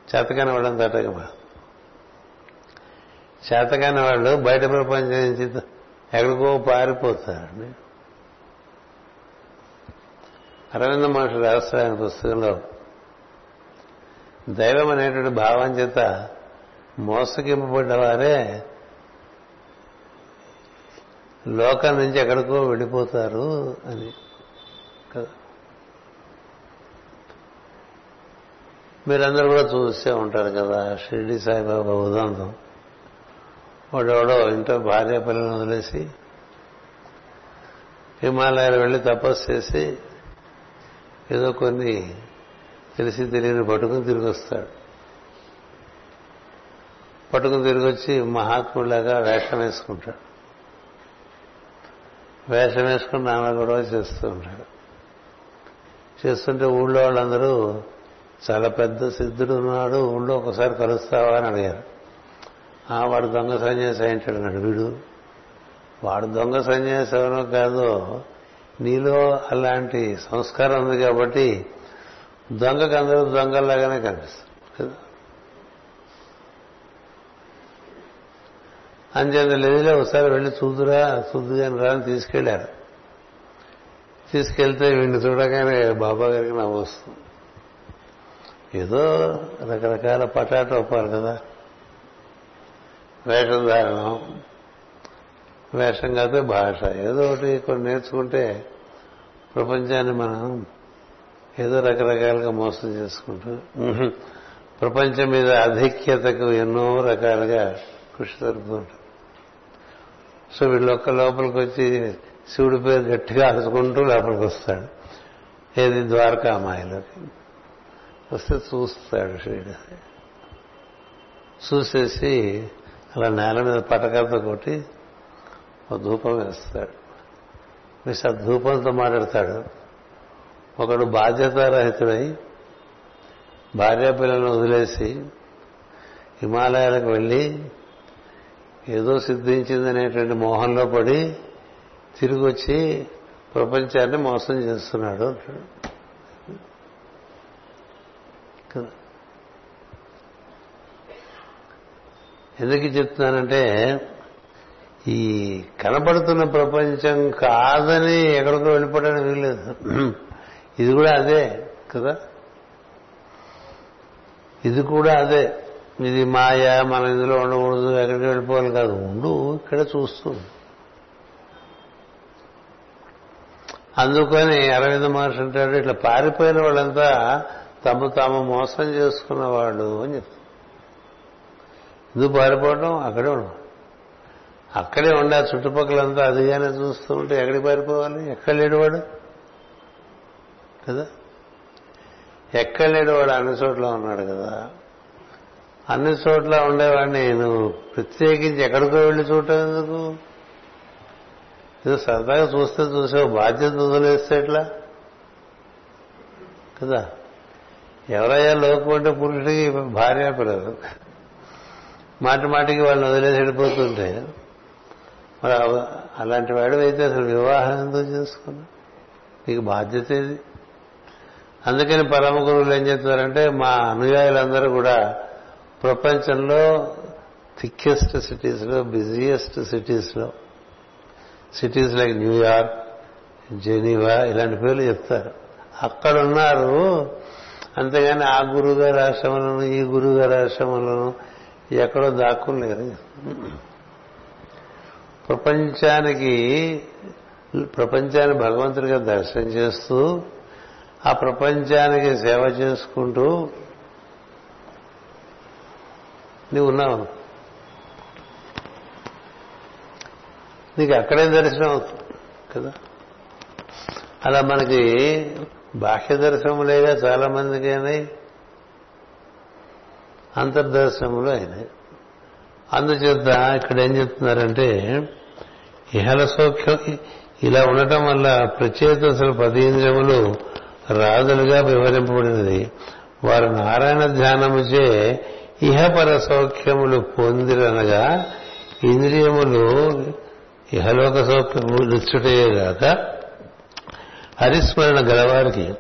చేతకాని వాళ్ళంతా అటగమా చేతకాని వాళ్ళు బయట ప్రపంచం నుంచి ఎక్కడికో పారిపోతారండి. అరవింద మహర్షి రాష్ట్రాయన పుస్తకంలో దైవం అనేటువంటి భావం చేత మోసగింపబడ్డ వారే లోకం నుంచి ఎక్కడికో వెళ్ళిపోతారు అని. కదా? మీరందరూ కూడా చూసే ఉంటారు కదా షిరిడి సాయిబాబా ఉదంతం. వాడెవడో ఇంట్లో భార్య పిల్లలను వదిలేసి హిమాలయాలు వెళ్ళి తపస్సు చేసి ఏదో కొన్ని తెలిసి తెలియని పట్టుకుని తిరిగి వస్తాడు. పట్టుకుని తిరిగి వచ్చి మహాత్ముడిలాగా వేషం వేసుకుంటాడు. వేషం వేసుకుని నాన్న గొడవ చేస్తూ ఉంటాడు. చేస్తుంటే ఊళ్ళో వాళ్ళందరూ చాలా పెద్ద సిద్ధుడు ఉన్నాడు ఊళ్ళో ఒకసారి కలుస్తావా అని అడిగారు. ఆ వాడు దొంగ సన్యాసి అయింటాడు అన్నాడు. వీడు వాడు దొంగ సన్యాసి ఎవరో కాదో నీలో అలాంటి సంస్కారం ఉంది కాబట్టి దొంగకు అందరూ దొంగల్లాగానే కనిపిస్తారు కదా? అంచేత లేదులే ఒకసారి వెళ్ళి చూదురా చూదుగాని రా అని తీసుకెళ్ళారు. తీసుకెళ్తే వీడిని చూడగానే బాబా గారికి నవ్వు వస్తుంది. ఏదో రకరకాల పటాట ఒప్పారు కదా. వేషం ధారణం. వేషం కాదు భాష. ఏదో ఒకటి కొన్ని నేర్చుకుంటే ప్రపంచాన్ని మనం ఏదో రకరకాలుగా మోసం చేసుకుంటూ ప్రపంచం మీద ఆధిక్యతకు ఎన్నో రకాలుగా కృషి జరుపుతుంటాం సో వీళ్ళొక్క లోపలికి వచ్చి శివుడి పేరు గట్టిగా అరుచుకుంటూ లోపలికి వస్తాడు. ఏది ద్వారకా అమ్మాయిలోకి వస్తే చూస్తాడు శివుడు. చూసేసి అలా నేల మీద పటకలతో కొట్టి ఒక ధూపం వేస్తాడు. వేసి ఆ ధూపంతో మాట్లాడతాడు. ఒకడు బాధ్యతారహితుడై భార్య పిల్లలను వదిలేసి హిమాలయాలకు వెళ్ళి ఏదో సిద్ధించిందనేటువంటి మోహంలో పడి తిరిగి వచ్చి ప్రపంచాన్ని మోసం చేస్తున్నాడు అంటాడు. కదా? ఎందుకు చెప్తున్నానంటే ఈ కనపడుతున్న ప్రపంచం కాదని ఎక్కడికో వెళ్ళిపోవడానికి వీల్లేదు. ఇది కూడా అదే కదా? ఇది కూడా అదే. ఇది మాయ మనం ఇందులో ఉండకూడదు ఎక్కడికి వెళ్ళిపోవాలి కాదు. ఉండు ఇక్కడ చూస్తూ. అందుకని అరవింద మహర్షి అంటాడు ఇట్లా పారిపోయిన వాళ్ళంతా తమ తాము మోసం చేసుకున్నవాడు అని చెప్తారు. ఎందుకు పారిపోవడం అక్కడే ఉండడం అక్కడే ఉండే ఆ చుట్టుపక్కలంతా అదిగానే చూస్తూ ఉంటే ఎక్కడికి పారిపోవాలి? ఎక్కడ లేడువాడు కదా? ఎక్కడ లేడువాడు అన్ని చోట్ల ఉన్నాడు కదా? అన్ని చోట్ల ఉండేవాడిని నువ్వు ప్రత్యేకించి ఎక్కడికో వెళ్ళి చూడటం ఎందుకు? సరదాగా చూస్తే చూసావు బాధ్యత వదిలేస్తే ఎట్లా? కదా? ఎవరయ్యా లోకం అంటే పురుషుడికి భార్య పిల్లలు. మాటి మాటికి వాళ్ళని వదిలేసి వెళ్ళిపోతుంటే మరి అలాంటి వాడు అయితే అసలు వివాహం ఎందుకు చేసుకున్నా నీకు బాధ్యత ఏది? అందుకని పరమ గురువులు ఏం చెప్తారంటే మా అనుయాయులందరూ కూడా ప్రపంచంలో థిక్కెస్ట్ సిటీస్లో బిజియెస్ట్ సిటీస్లో సిటీస్ లైక్ న్యూయార్క్ జెనీవా ఇలాంటి పేర్లు చెప్తారు. అక్కడ ఉన్నారు అంతేగాని ఆ గురువుగారి ఆశ్రమంలోను ఈ గురువుగారి ఆశ్రమంలోను ఎక్కడో దాక్కులేరు. ప్రపంచానికి ప్రపంచాన్ని భగవంతుడిగా దర్శనం చేస్తూ ఆ ప్రపంచానికి సేవ చేసుకుంటూ నీవు ఉన్నావు. నీకు అక్కడే దర్శనం అవుతుంది? కదా? అలా మనకి బాహ్య దర్శనములేగా చాలా మందికి అయినాయి అంతర్దర్శనములు అయినాయి. అందుచేత ఇక్కడ ఏం చెప్తున్నారంటే ఇహల సౌఖ్యం ఇలా ఉండటం వల్ల ప్రచేతసలు పది ఇంద్రియములు రాజులుగా వివరింపబడినది. వారు నారాయణ ధ్యానముచే ఇహపర సౌఖ్యములు పొందిరనగా ఇంద్రియములు ఇహలోక సౌఖ్యము నిచ్చుటయేగాక హరిస్మరణ గలవారికి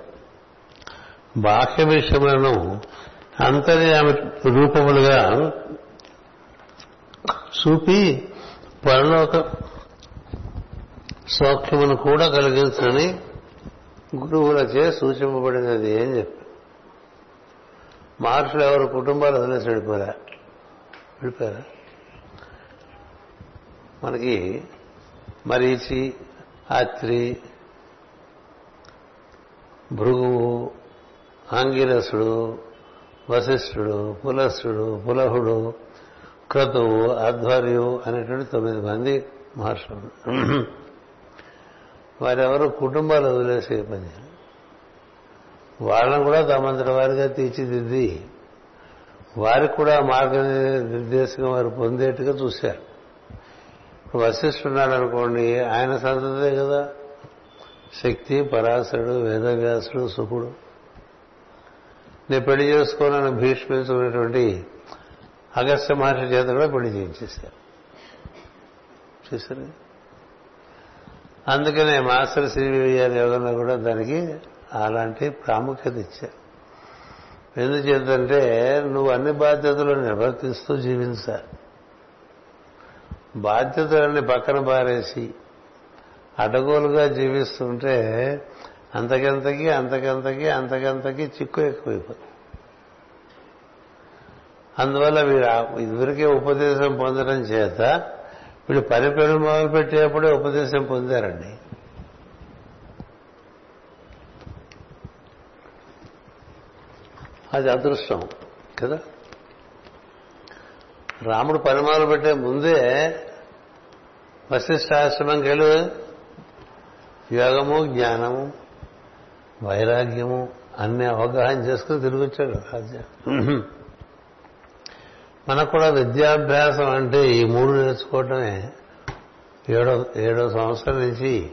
బాహ్య విషయములను అంతర్యామి రూపములుగా చూపి పరలోక సౌఖ్యమును కూడా కలిగించని గురువులచే సూచింపబడినది అని చెప్పి? మహర్షులు ఎవరు కుటుంబాలు వదిలేసి వెళ్ళిపోరా? వెళ్ళిపోయారా? మనకి మరీచి అత్రి భృగువు ఆంగిరసుడు వశిష్ఠుడు పులస్సుడు పులహుడు క్రతువు ఆధ్వర్యు అనేటువంటి తొమ్మిది మంది మహర్షులు. వారెవరు కుటుంబాలు వదిలేసే పని వాళ్ళని కూడా తమంతటి వారిగా తీర్చిదిద్ది. వారికి కూడా మార్గ నిర్దేశం వారు పొందేట్టుగా చూశారు. ఇప్పుడు వశిష్ఠున్నాడు అనుకోండి ఆయన సంతతే కదా. శక్తి పరాశరుడు వేదవ్యాసుడు సుఖుడు నేను పెళ్ళి చేసుకోనని భీష్మించుకునేటువంటి అగస్త్య మహర్షి చేత కూడా పెళ్ళి చేయించేశారు. చూసారు అందుకనే మాస్టర్ శ్రీవిఆర్ యోగంలో కూడా దానికి అలాంటి ప్రాముఖ్యత ఇచ్చారు. ఎందుచేతంటే నువ్వు అన్ని బాధ్యతలు నిర్వర్తిస్తూ జీవించాలి. బాధ్యతలన్నీ పక్కన పారేసి అడగోలుగా జీవిస్తుంటే అంతకంతకి అంతకంతకి అంతకంతకి చిక్కు ఎక్కువైపోతుంది. అందువల్ల వీరు ఇదివరకే ఉపదేశం పొందడం చేత వీళ్ళు పని పనులు మొదలు పెట్టేప్పుడే ఉపదేశం పొందారండి. అది అదృష్టం కదా? రాముడు పని మొదలు పెట్టే ముందే వశిష్టాశ్రమంకి వెళ్ళి యోగము జ్ఞానము వైరాగ్యము అన్ని అవగాహన చేసుకుని తిరిగి వచ్చాడు రాజ్యం మనకు కూడా విద్యాభ్యాసం అంటే ఈ మూడు నేర్చుకోవటమే. ఏడో ఏడో సంవత్సరం నుంచి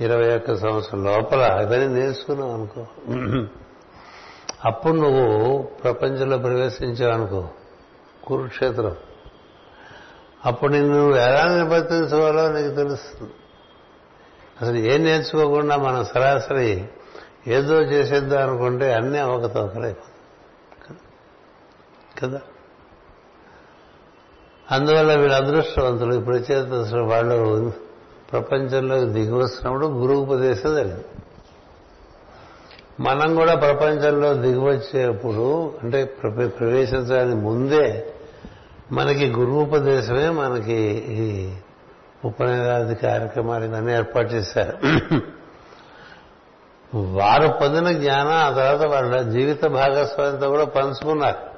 ఇరవై ఒక్క సంవత్సరం లోపల ఇవన్నీ నేర్చుకున్నాం అనుకో. అప్పుడు నువ్వు ప్రపంచంలో ప్రవేశించావనుకో. కురుక్షేత్రం. అప్పుడు నిన్ను నువ్వు ఎలా నివర్తించవాలో నీకు తెలుస్తుంది. అసలు ఏం నేర్చుకోకుండా మనం సరాసరి ఏదో చేసేద్దాం అనుకుంటే అన్నీ అవకతవకలైపోతాయి. కదా? అందువల్ల వీళ్ళు అదృష్టవంతులు. ఇప్పుడు చేత వాళ్ళు ప్రపంచంలోకి దిగి వస్తున్నప్పుడు గురువు ఉపదేశం జరిగింది. మనం కూడా ప్రపంచంలో దిగివచ్చేప్పుడు అంటే ప్రవేశించడానికి ముందే మనకి గురువుపదేశమే మనకి ఈ ఉపనయనాది కార్యక్రమాలు ఇవన్నీ ఏర్పాటు చేశారు. వారు పొందిన జ్ఞానం ఆ తర్వాత వాళ్ళ జీవిత భాగస్వామ్యంతో కూడా పంచుకున్నారు.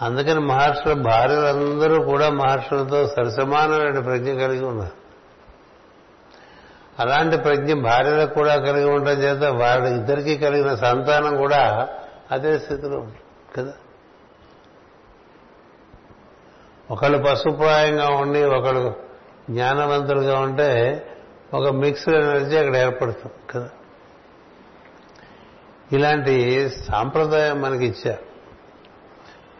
అందుకని మహర్షుల భార్యలందరూ కూడా మహర్షులతో సరిసమానమైన ప్రజ్ఞ కలిగి ఉన్నారు. అలాంటి ప్రజ్ఞ భార్యలకు కూడా కలిగి ఉండటం చేత వాళ్ళ ఇద్దరికీ కలిగిన సంతానం కూడా అదే స్థితిలో ఉంటుంది కదా? ఒకళ్ళు పశుప్రాయంగా ఉండి ఒకళ్ళు జ్ఞానవంతులుగా ఉంటే ఒక మిక్స్డ్ ఎనర్జీ అక్కడ ఏర్పడుతుంది కదా? ఇలాంటి సాంప్రదాయం మనకి ఇచ్చారు.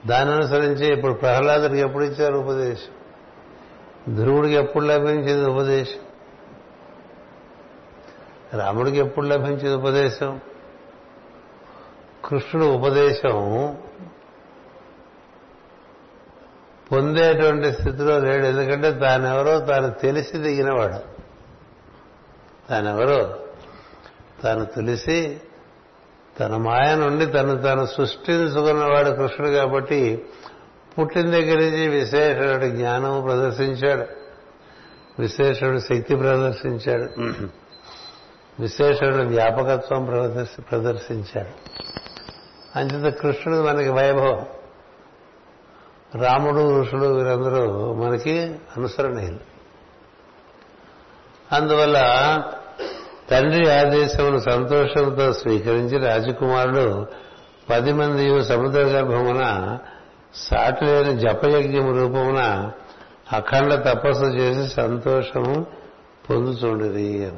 దాని అనుసరించి ఇప్పుడు ప్రహ్లాదుడికి ఎప్పుడు ఇచ్చారు ఉపదేశం? ధ్రువుడికి ఎప్పుడు లభించింది ఉపదేశం? రాముడికి ఎప్పుడు లభించింది ఉపదేశం? కృష్ణుడు ఉపదేశం పొందేటువంటి స్థితిలో లేడు. ఎందుకంటే తానెవరో తాను తెలిసి దిగినవాడు. తానెవరో? తాను తెలిసి తన మాయ నుండి తను తను సృష్టించుకున్నవాడు కృష్ణుడు కాబట్టి పుట్టిన దగ్గర నుంచి విశేషుడు జ్ఞానం ప్రదర్శించాడు. విశేషుడు శక్తి ప్రదర్శించాడు. విశేషుడు వ్యాపకత్వం ప్రదర్శించాడు. అంచేత కృష్ణుడు మనకి వైభవం. రాముడు ఋషుడు వీరందరూ మనకి అనుసరణీయులు. అందువల్ల తండ్రి ఆదేశమును సంతోషంతో స్వీకరించి రాజకుమారుడు పది మంది సముద్ర గర్భమున సాటి లేని జపయజ్ఞం రూపమున అఖండ తపస్సు చేసి సంతోషము పొందుతుండేది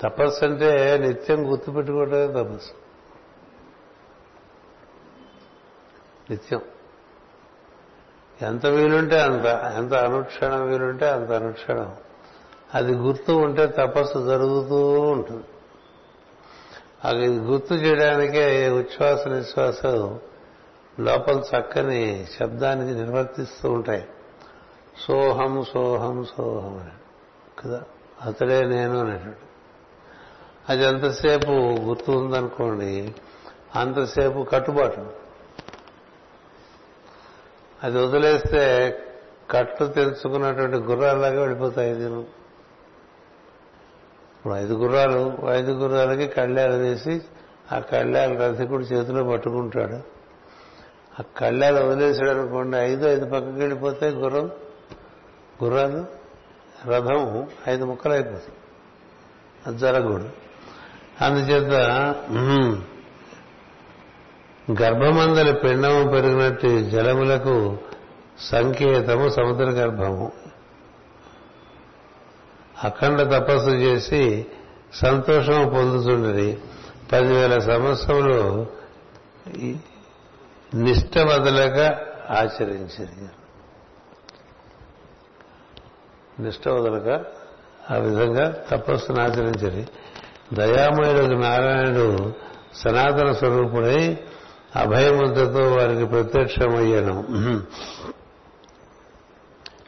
తపస్సు అంటే నిత్యం గుర్తుపెట్టుకోవటమే తపస్సు. నిత్యం. ఎంత వీలుంటే అంత ఎంత అనుక్షణం వీలుంటే అంత అనుక్షణం. అది గుర్తు ఉంటే తపస్సు జరుగుతూ ఉంటుంది. అది గుర్తు చేయడానికే ఉచ్ఛ్వాస నిశ్వాస లోపల చక్కని శబ్దానికి నిర్వర్తిస్తూ ఉంటాయి. సోహం సోహం సోహం అని. కదా? అతడే నేను అనేటువంటి అది ఎంతసేపు గుర్తు ఉందనుకోండి అంతసేపు కట్టుబాటు. అది వదిలేస్తే కట్లు తెలుసుకున్నటువంటి గుర్రాల్లాగా వెళ్ళిపోతాయి దీని ఇప్పుడు ఐదు గుర్రాలు ఐదు గుర్రాలకి కళ్యాలు వేసి ఆ కళ్యాలు రథకుడు చేతిలో పట్టుకుంటాడు. ఆ కళ్యాలు వదిలేసాడు అనుకోండి ఐదు ఐదు పక్కకి వెళ్ళిపోతే గుర్రం గుర్రాలు రథం ఐదు ముక్కలు అయిపోతుంది అది జరగకూడదు. అందుచేత గర్భమందల పిండము పెరిగినట్టు జలములకు సంకేతము సముద్ర గర్భము. అఖండ తపస్సు చేసి సంతోషం పొందుతుండేది పదివేల సంవత్సరములు నిష్ట వదలక ఆచరించింది. నిష్ట వదలక ఆ విధంగా తపస్సును ఆచరించింది. దయామయుడు నారాయణుడు సనాతన స్వరూపుడై అభయముద్రతో వారికి ప్రత్యక్షమయ్యాను.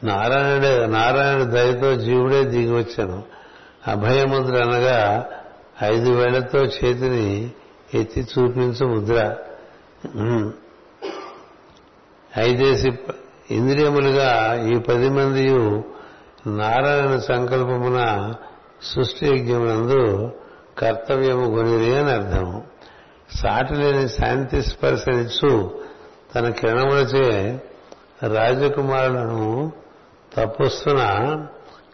నారాయణుడే నారాయణ దయతో జీవుడే దిగి వచ్చాను అభయముద్ర అనగా ఐదు వేళ్ళతో చేతిని ఎత్తి చూపించు ముద్ర. ఐదేసి ఇంద్రియములుగా ఈ పది మంది నారాయణ సంకల్పమున సృష్టి యజ్ఞమునందు కర్తవ్యము కొనిరి అని అర్థం. సాటి లేని శాంతి స్పర్శనిచ్చు తన కిరణములచే రాజకుమారులను తపస్సున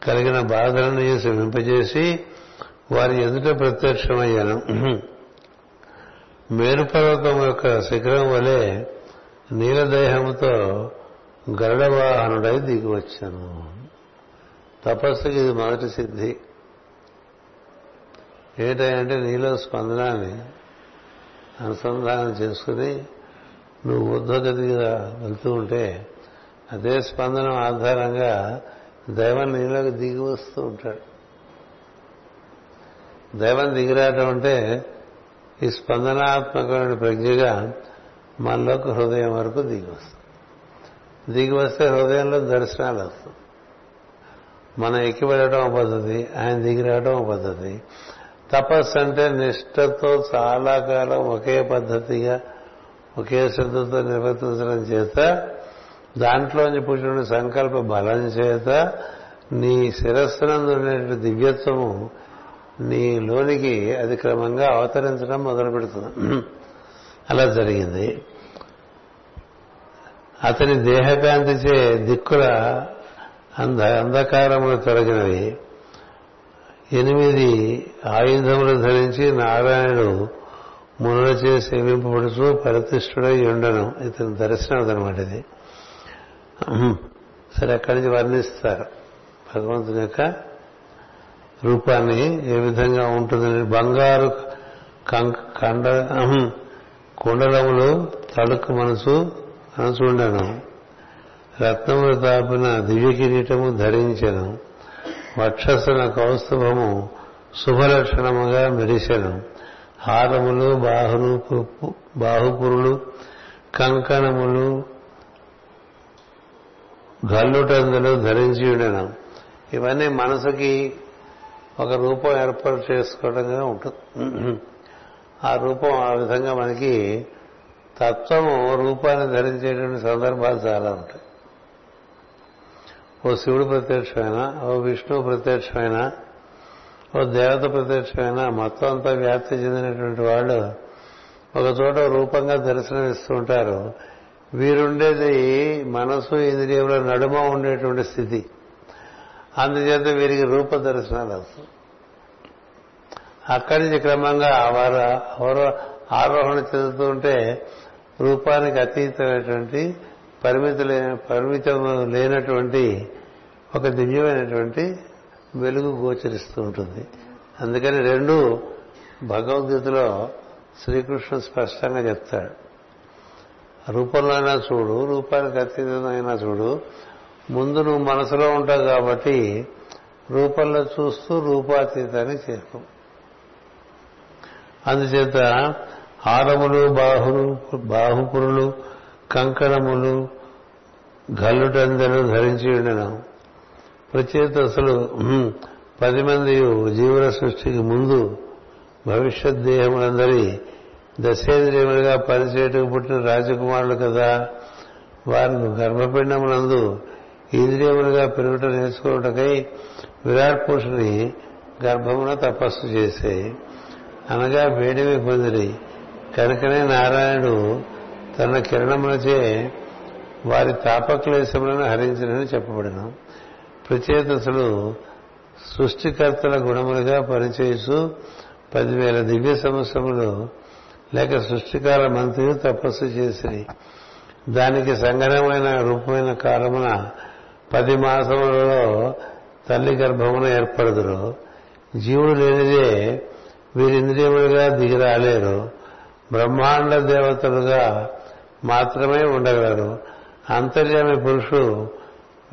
కలిగిన బాధలను శమింపజేసి వారి ఎదుట ప్రత్యక్షమయ్యాను. మేరుపర్వతం యొక్క శిఖరం వలె నీలదేహముతో గరుడవాహనుడై దిగి వచ్చాను తపస్సుకి ఇది మొదటి సిద్ధి. ఏంటంటే నీలో స్పందనాన్ని అనుసంధానం చేసుకుని నువ్వు ఊర్ధ్వగతిగా వెళ్తూ ఉంటే అదే స్పందనం ఆధారంగా దైవం నీలోకి దిగి వస్తూ ఉంటాడు. దైవం దిగిరాటం అంటే ఈ స్పందనాత్మకమైన ప్రజ్ఞగా మనలోకి హృదయం వరకు దిగి వస్తుంది. దిగి వస్తే హృదయంలో దర్శనాలు వస్తాయి. మనం ఎక్కి వెళ్ళడం ఒక పద్ధతి ఆయన దిగి రావడం ఒక పద్ధతి. తపస్సు అంటే నిష్టతో చాలా కాలం ఒకే పద్ధతిగా ఒకే శ్రద్ధతో నిర్వర్తించడం చేత దాంట్లోంచి పుట్టిన సంకల్ప బలం చేత నీ శిరస్సునందు దివ్యత్వము నీ లోనికి అది క్రమంగా అవతరించడం మొదలు పెడుతుంది అలా జరిగింది. అతని దేహకాంతిచే దిక్కుల అంధ అంధకారములు తొలగినవి. ఎనిమిది ఆయుధములు ధరించి నారాయణుడు మునుల చేసి సేవింపబడుతూ పరితిష్ఠుడై ఉండను. ఇతని దర్శనం అనమాట ఇది సరే అక్కడి నుంచి వర్ణిస్తారు. భగవంతుని యొక్క రూపాన్ని ఏ విధంగా ఉంటుందని. బంగారు కండ కుండలములు తడుకు మనసు అనచుండను రత్నములు తాపిన దివ్య కిరీటము ధరించను. వక్షసున కౌస్తుభము శుభలక్షణముగా మెరిసెను. హారములు బాహులు బాహుపురులు కంకణములు గల్లుటందులు ధరించి ఉండను ఇవన్నీ మనసుకి ఒక రూపం ఏర్పాటు చేసుకోవడంగా ఉంటుంది. ఆ రూపం ఆ విధంగా మనకి తత్వము రూపాన్ని ధరించేటువంటి సందర్భాలు చాలా ఉంటాయి. ఓ శివుడు ప్రత్యక్షమైన ఓ విష్ణువు ప్రత్యక్షమైన ఓ దేవత ప్రత్యక్షమైన మొత్తం అంతా వ్యాప్తి చెందినటువంటి వాళ్ళు ఒక చోట రూపంగా దర్శనమిస్తూ ఉంటారు. వీరుండేది మనసు ఇంద్రియముల నడుమ ఉండేటువంటి స్థితి. అందుచేత వీరికి రూప దర్శనాలు వస్తాయి అక్కడి నుంచి క్రమంగా వారు ఆరోహణ చెందుతూ ఉంటే రూపానికి అతీతమైనటువంటి పరిమితి పరిమితం లేనటువంటి ఒక దివ్యమైనటువంటి వెలుగు గోచరిస్తూ ఉంటుంది. అందుకని రెండు భగవద్గీతలో శ్రీకృష్ణుడు స్పష్టంగా చెప్తాడు. రూపంలో అయినా చూడు రూపానికి అతీతమైనా చూడు ముందు నువ్వు మనసులో ఉంటావు కాబట్టి రూపంలో చూస్తూ రూపాతీతాన్ని చేరుకో అందుచేత హారములు బాహులు బాహుపురులు కంకణములు గల్లుటందరూ ధరించి ఉండను. ప్రచేత అసలు పది మంది జీవుల సృష్టికి ముందు భవిష్యత్ దేహములందరి దశేంద్రియములుగా పనిచేయటకు పుట్టిన రాజకుమారులు కదా. వారిని గర్భపిండమునందు ఇంద్రియములుగా పెరుగుట నేర్చుకోవటకై విరాట్ పురుషుని గర్భమున తపస్సు చేసే. అనగా వేడిమి పొందిరి. కనుకనే నారాయణుడు తన కిరణములచే వారి తాపక్లేశములను హరించినని చెప్పబడిన. ప్రచేతసులు సృష్టికర్తల గుణములుగా పనిచేస్తూ పదివేల దివ్య సంవత్సరములు లేక సృష్టికాల మంత్రి తపస్సు చేసి దానికి సంగనమైన రూపమైన కాలమున పది మాసములలో తల్లి గర్భమున ఏర్పడదురు. జీవుడు లేనిదే వీరింద్రియములుగా దిగి రాలేరు. బ్రహ్మాండ దేవతలుగా మాత్రమే ఉండగలరు. అంతర్యామి పురుషుడు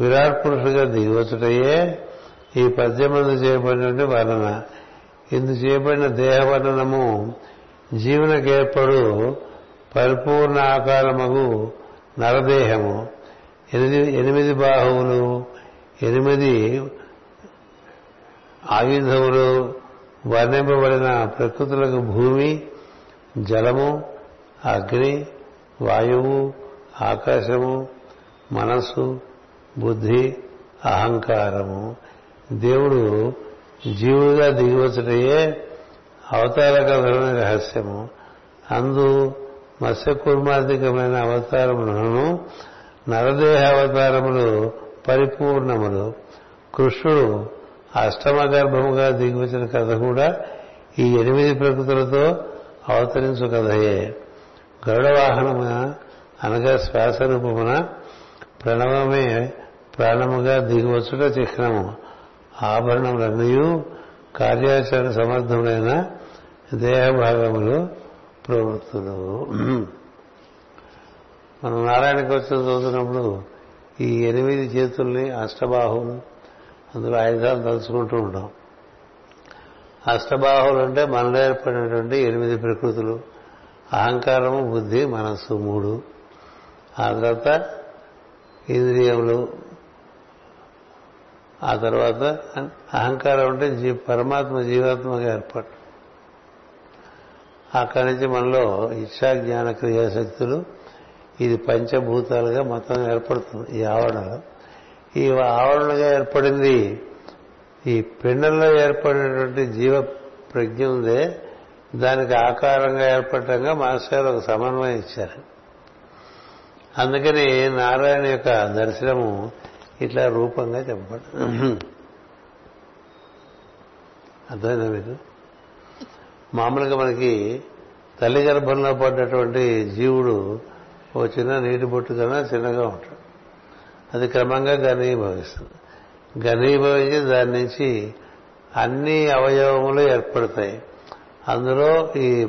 విరాట్ పురుషుడుగా దిగివచ్చుటయే ఈ పద్యమందు చేయబడినటువంటి వర్ణన. ఇందు చేయబడిన దేహవర్ణనము జీవునకేర్పడు పరిపూర్ణ ఆకారమగు నరదేహము. ఎనిమిది ఎనిమిది బాహువులు ఎనిమిది ఆయుధములు వర్ణింపబడిన ప్రకృతులకు భూమి జలము అగ్ని వాయువు ఆకాశము మనస్సు బుద్ధి అహంకారము. దేవుడు జీవుడుగా దిగివచ్చుటయే అవతార కథలోని రహస్యము. అందు మత్స్యకుర్మాధికమైన అవతారములను నరదేహ అవతారములు పరిపూర్ణములు. కృష్ణుడు అష్టమ గర్భముగా దిగివచ్చిన కథ కూడా ఈ ఎనిమిది ప్రకృతులతో అవతరించు కథయే. గరుడవాహనమున అనగా శ్వాస రూపమున ప్రణవమే ప్రాణముగా దిగివచ్చుట చిహ్నము. ఆభరణములన్నీ కార్యాచరణ సమర్థములైన దేహభాగములు ప్రవృత్తులు. మనం నారాయణకి వచ్చిన చూసినప్పుడు ఈ ఎనిమిది చేతుల్ని అష్టబాహువులు అందులో ఆయుధాలు తలుచుకుంటూ ఉంటాం. అష్టబాహువులు అంటే మనలో ఏర్పడినటువంటి ఎనిమిది ప్రకృతులు. అహంకారము బుద్ధి మనస్సు మూడు. ఆ తర్వాత ఇంద్రియములు. ఆ తర్వాత అహంకారం అంటే జీ పరమాత్మ జీవాత్మగా ఏర్పాటు అక్కడి నుంచి మనలో ఇచ్చా జ్ఞాన క్రియాశక్తులు ఇది పంచభూతాలుగా మొత్తం ఏర్పడుతుంది ఈ ఆవరణలో. ఈ ఆవరణగా ఏర్పడింది ఈ పిండంలో ఏర్పడినటువంటి జీవ ప్రజ్ఞ ఉందే దానికి ఆకారంగా ఏర్పడటంగా మాస్టర్ ఒక సమన్వయం ఇచ్చారు. అందుకని నారాయణ యొక్క దర్శనము ఇట్లా రూపంగా చెప్పబడు అర్థమైందా మీకు? మామూలుగా మనకి తల్లి గర్భంలో పడ్డటువంటి జీవుడు ఓ చిన్న నీటి బొట్టు కన్నా చిన్నగా ఉంటాడు. అది క్రమంగా ఘనీభవిస్తుంది. ఘనీభవించి దాని నుంచి అన్ని అవయవములు ఏర్పడతాయి. అందులో ఈ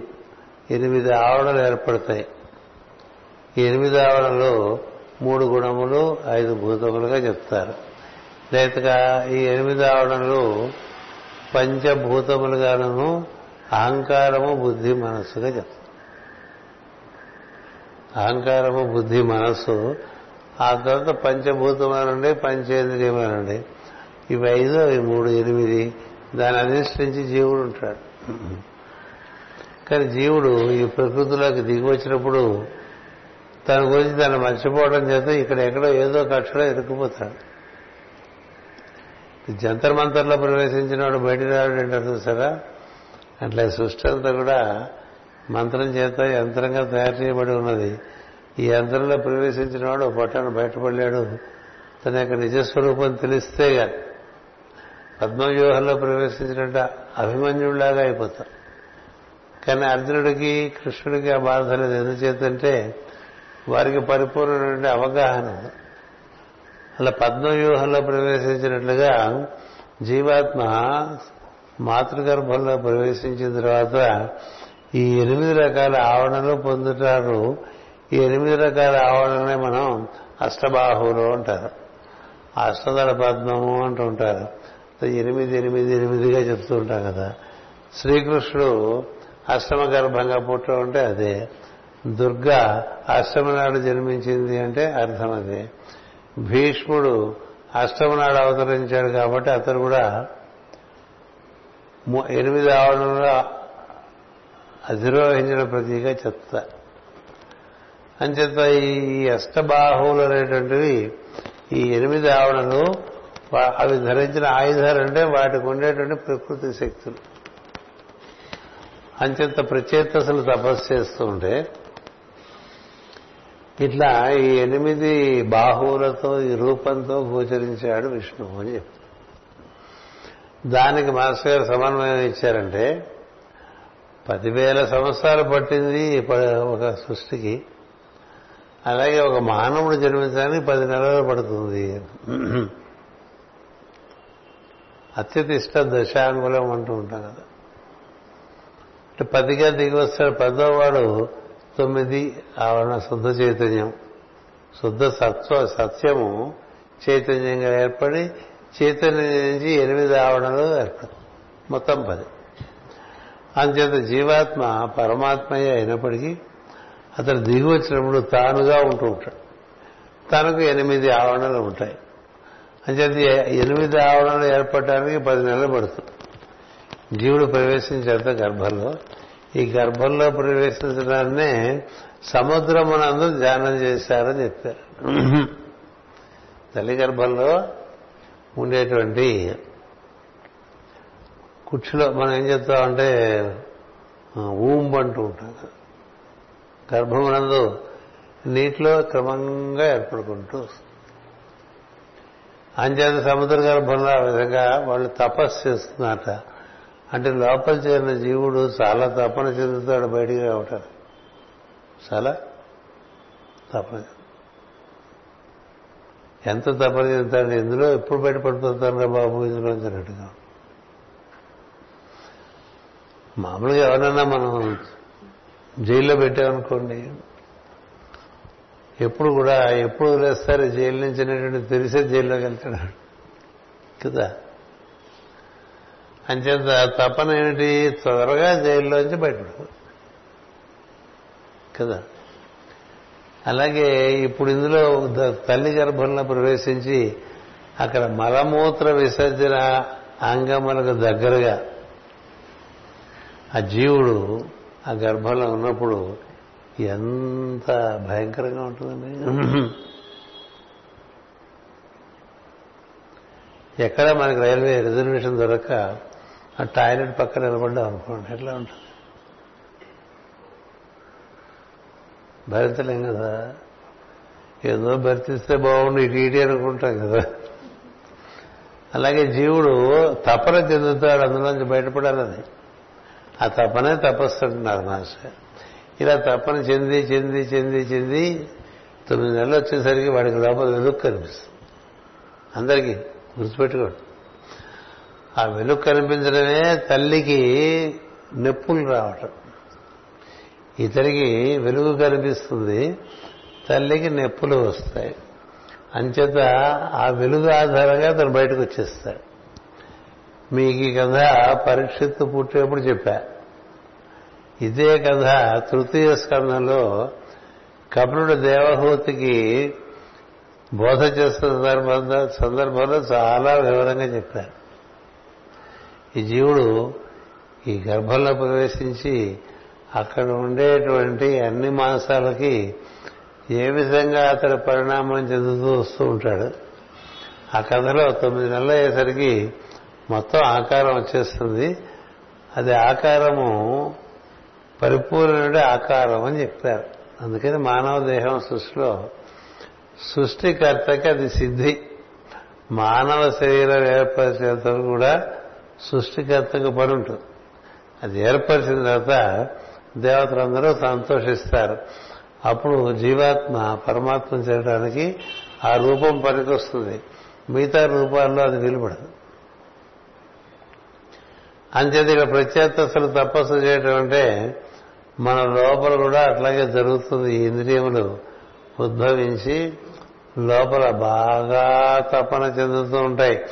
ఎనిమిది ఆవరణలు ఏర్పడతాయి. ఈ ఎనిమిది ఆవరణలో మూడు గుణములు ఐదు భూతములుగా చెప్తారు. లేక ఈ ఎనిమిది ఆవరణలు పంచభూతములుగాను అహంకారము బుద్ధి మనస్సుగా చెప్తాం. అహంకారము బుద్ధి మనస్సు ఆ తర్వాత పంచభూతములనండి పంచేంద్రియములనండి. ఇవి ఐదు అవి మూడు ఎనిమిది దాన్ని అధిష్ఠించి జీవుడు ఉంటాడు. కానీ జీవుడు ఈ ప్రకృతిలోకి దిగి వచ్చినప్పుడు తన గురించి తను మర్చిపోవడం చేత ఇక్కడ ఎక్కడో ఏదో కక్షలో ఇరుక్కుపోతాడు. జంతర్ మంతర్లో ప్రవేశించిన వాడు బయట రావడం అంటారు చూసారా? అట్లా సృష్టి అంతా కూడా మంత్రం చేత యంత్రంగా తయారు చేయబడి ఉన్నది. ఈ యంత్రంలో ప్రవేశించిన వాడు పొట్టను బయటపడలేడు. తన యొక్క నిజస్వరూపం తెలిస్తే పద్మవ్యూహంలో ప్రవేశించినట్టు అభిమన్యుడిలాగా అయిపోతారు కానీ అర్జునుడికి కృష్ణుడికి ఆ బాధ లేదు. ఎందుచేతంటే వారికి పరిపూర్ణమైన అవగాహన అలా పద్మవ్యూహంలో ప్రవేశించినట్లుగా జీవాత్మ మాతృగర్భంలో ప్రవేశించిన తర్వాత ఈ ఎనిమిది రకాల ఆవరణలు పొందుతారు. ఈ ఎనిమిది రకాల ఆవరణలే మనం అష్టబాహువులు అంటారు. అష్టదళ పద్మము అంటూ ఉంటారు. ఎనిమిది ఎనిమిది ఎనిమిదిగా చెప్తూ ఉంటాం కదా. శ్రీకృష్ణుడు అష్టమ గర్భంగా పుట్ట ఉంటే అదే. దుర్గా అష్టమ నాడు జన్మించింది అంటే అర్థం అదే. భీష్ముడు అష్టమ నాడు అవతరించాడు కాబట్టి అతను కూడా ఎనిమిది ఆవరణలో అధిరోహించిన ప్రతీక చెప్తా అంచేత ఈ అష్టబాహువులు అనేటువంటివి ఈ ఎనిమిది ఆవరణలు అవి ధరించిన ఆయుధాలు అంటే వాటికి ఉండేటువంటి ప్రకృతి శక్తులు. అంచేత ప్రచేతసులు తపస్సు చేస్తూ ఉంటే ఇట్లా ఈ ఎనిమిది బాహువులతో ఈ రూపంతో గోచరించాడు విష్ణువు అని చెప్తారు. దానికి మాస్టర్ గారు సమన్వయం ఇచ్చారంటే పదివేల సంవత్సరాలు పట్టింది ఒక సృష్టికి. అలాగే ఒక మానవుడు జన్మించడానికి పది నెలలు పడుతుంది. అత్యతిష్ట దశాంగులం అంటూ ఉంటాం కదా. అంటే పదిగా దిగి వస్తాడు పదోవాడు తొమ్మిది ఆవరణ శుద్ధ చైతన్యం. శుద్ధ సత్వ సత్యము చైతన్యంగా ఏర్పడి చైతన్యం నుంచి ఎనిమిది ఆవరణలు ఏర్పడి మొత్తం పది. అంచేత జీవాత్మ పరమాత్మయే అయినప్పటికీ అతను దిగి వచ్చినప్పుడు తానుగా ఉంటూ ఉంటాడు. తనకు ఎనిమిది ఆవరణలు ఉంటాయి. అంచేత ఎనిమిది ఆవరణలు ఏర్పడటానికి పది నెలలు పడుతుంది. జీవుడు ప్రవేశించేంత గర్భంలో ఈ గర్భంలో ప్రవేశించడాన్నే సముద్రమునందు ధ్యానం చేశారని చెప్పారు. తల్లి గర్భంలో ఉండేటువంటి కుర్చీలో మనం ఏం చెప్తామంటే ఊంబ్ అంటూ ఉంటాం గర్భమునందు నీటిలో క్రమంగా ఏర్పడుకుంటూ అంచేత సముద్ర గర్భంలో ఆ విధంగా వాళ్ళు తపస్సు చేస్తున్నట అంటే లోపల చేరిన జీవుడు చాలా తపన చెందుతాడు బయటికి రావటం చాలా తపన ఎంత తపన చెందుతాడు ఇందులో ఎప్పుడు బయటపడిపోతాను రా బాబు? ఇందులో అన్నట్టుగా మామూలుగా ఎవరన్నా మనం జైల్లో పెట్టామనుకోండి ఎప్పుడు కూడా ఎప్పుడు వదిలేస్తారు? జైలు నుంచి అనేటువంటి తెలిసే జైల్లోకి వెళ్తాడు. కదా? అంచేత తపన ఏమిటి? త్వరగా జైల్లోంచి బయటపడు కదా? అలాగే ఇప్పుడు ఇందులో తల్లి గర్భంలో ప్రవేశించి అక్కడ మలమూత్ర విసర్జన అంగములకు దగ్గరగా ఆ జీవుడు ఆ గర్భంలో ఉన్నప్పుడు ఎంత భయంకరంగా ఉంటుందండి. ఎక్కడ మనకి రైల్వే రిజర్వేషన్ దొరక్క ఆ టాయిలెట్ పక్కన నిలబడ్డాం అనుకోండి ఎట్లా ఉంటుంది? భరించలేం కదా. ఏదో భర్తిస్తే బాగుండు ఇటు ఇటు అనుకుంటాం కదా. అలాగే జీవుడు తపన చెందుతాడు అందులోంచి బయటపడాలని ఆ తపనే తపస్సు అంటున్నారు మాస్టర్. ఇలా తపన చెంది చెంది చెంది చెంది తొమ్మిది నెలలు వచ్చేసరికి వాడికి లోపల వెలుగు కనిపిస్తుంది. అందరికీ గుర్తుపెట్టుకోండి. ఆ వెలుగు కనిపించడమే తల్లికి నొప్పులు రావటం. ఇతడికి వెలుగు కనిపిస్తుంది తల్లికి నొప్పులు వస్తాయి. అంచేత ఆ వెలుగు ఆధారంగా తను బయటకు వచ్చేస్తాడు. మీకు ఈ కథ పరీక్షిత్తు పుట్టేప్పుడు చెప్పా. ఇదే కథ తృతీయ స్కంధంలో కపిలుడు దేవహూతికి బోధ చేస్తున్న సందర్భంలో సందర్భంలో చాలా వివరంగా చెప్పారు. ఈ జీవుడు ఈ గర్భంలో ప్రవేశించి అక్కడ ఉండేటువంటి అన్ని మాంసాలకి ఏ విధంగా అతడు పరిణామం చెందుతూ వస్తూ ఉంటాడు ఆ కథలో తొమ్మిది నెలలు అయ్యేసరికి మొత్తం ఆకారం వచ్చేస్తుంది. అది ఆకారము పరిపూర్ణుడి ఆకారం అని చెప్పారు. అందుకని మానవ దేహం సృష్టిలో సృష్టికర్తకి అది సిద్ధి. మానవ శరీరం ఏర్పరిచేంత కూడా సృష్టికర్తకు పని ఉంటుంది. అది ఏర్పరిచిన తర్వాత దేవతలందరూ సంతోషిస్తారు. అప్పుడు జీవాత్మ పరమాత్మ చేయడానికి ఆ రూపం పనికొస్తుంది. మిగతా రూపాల్లో అది నిలబడదు. అంచేత ఇక ప్రత్యేకతలు తపస్సు చేయటం అంటే మన లోపల కూడా అట్లాగే జరుగుతుంది. ఈ ఇంద్రియములు ఉద్భవించి లోపల బాగా తపన చెందుతూ ఉంటాయి.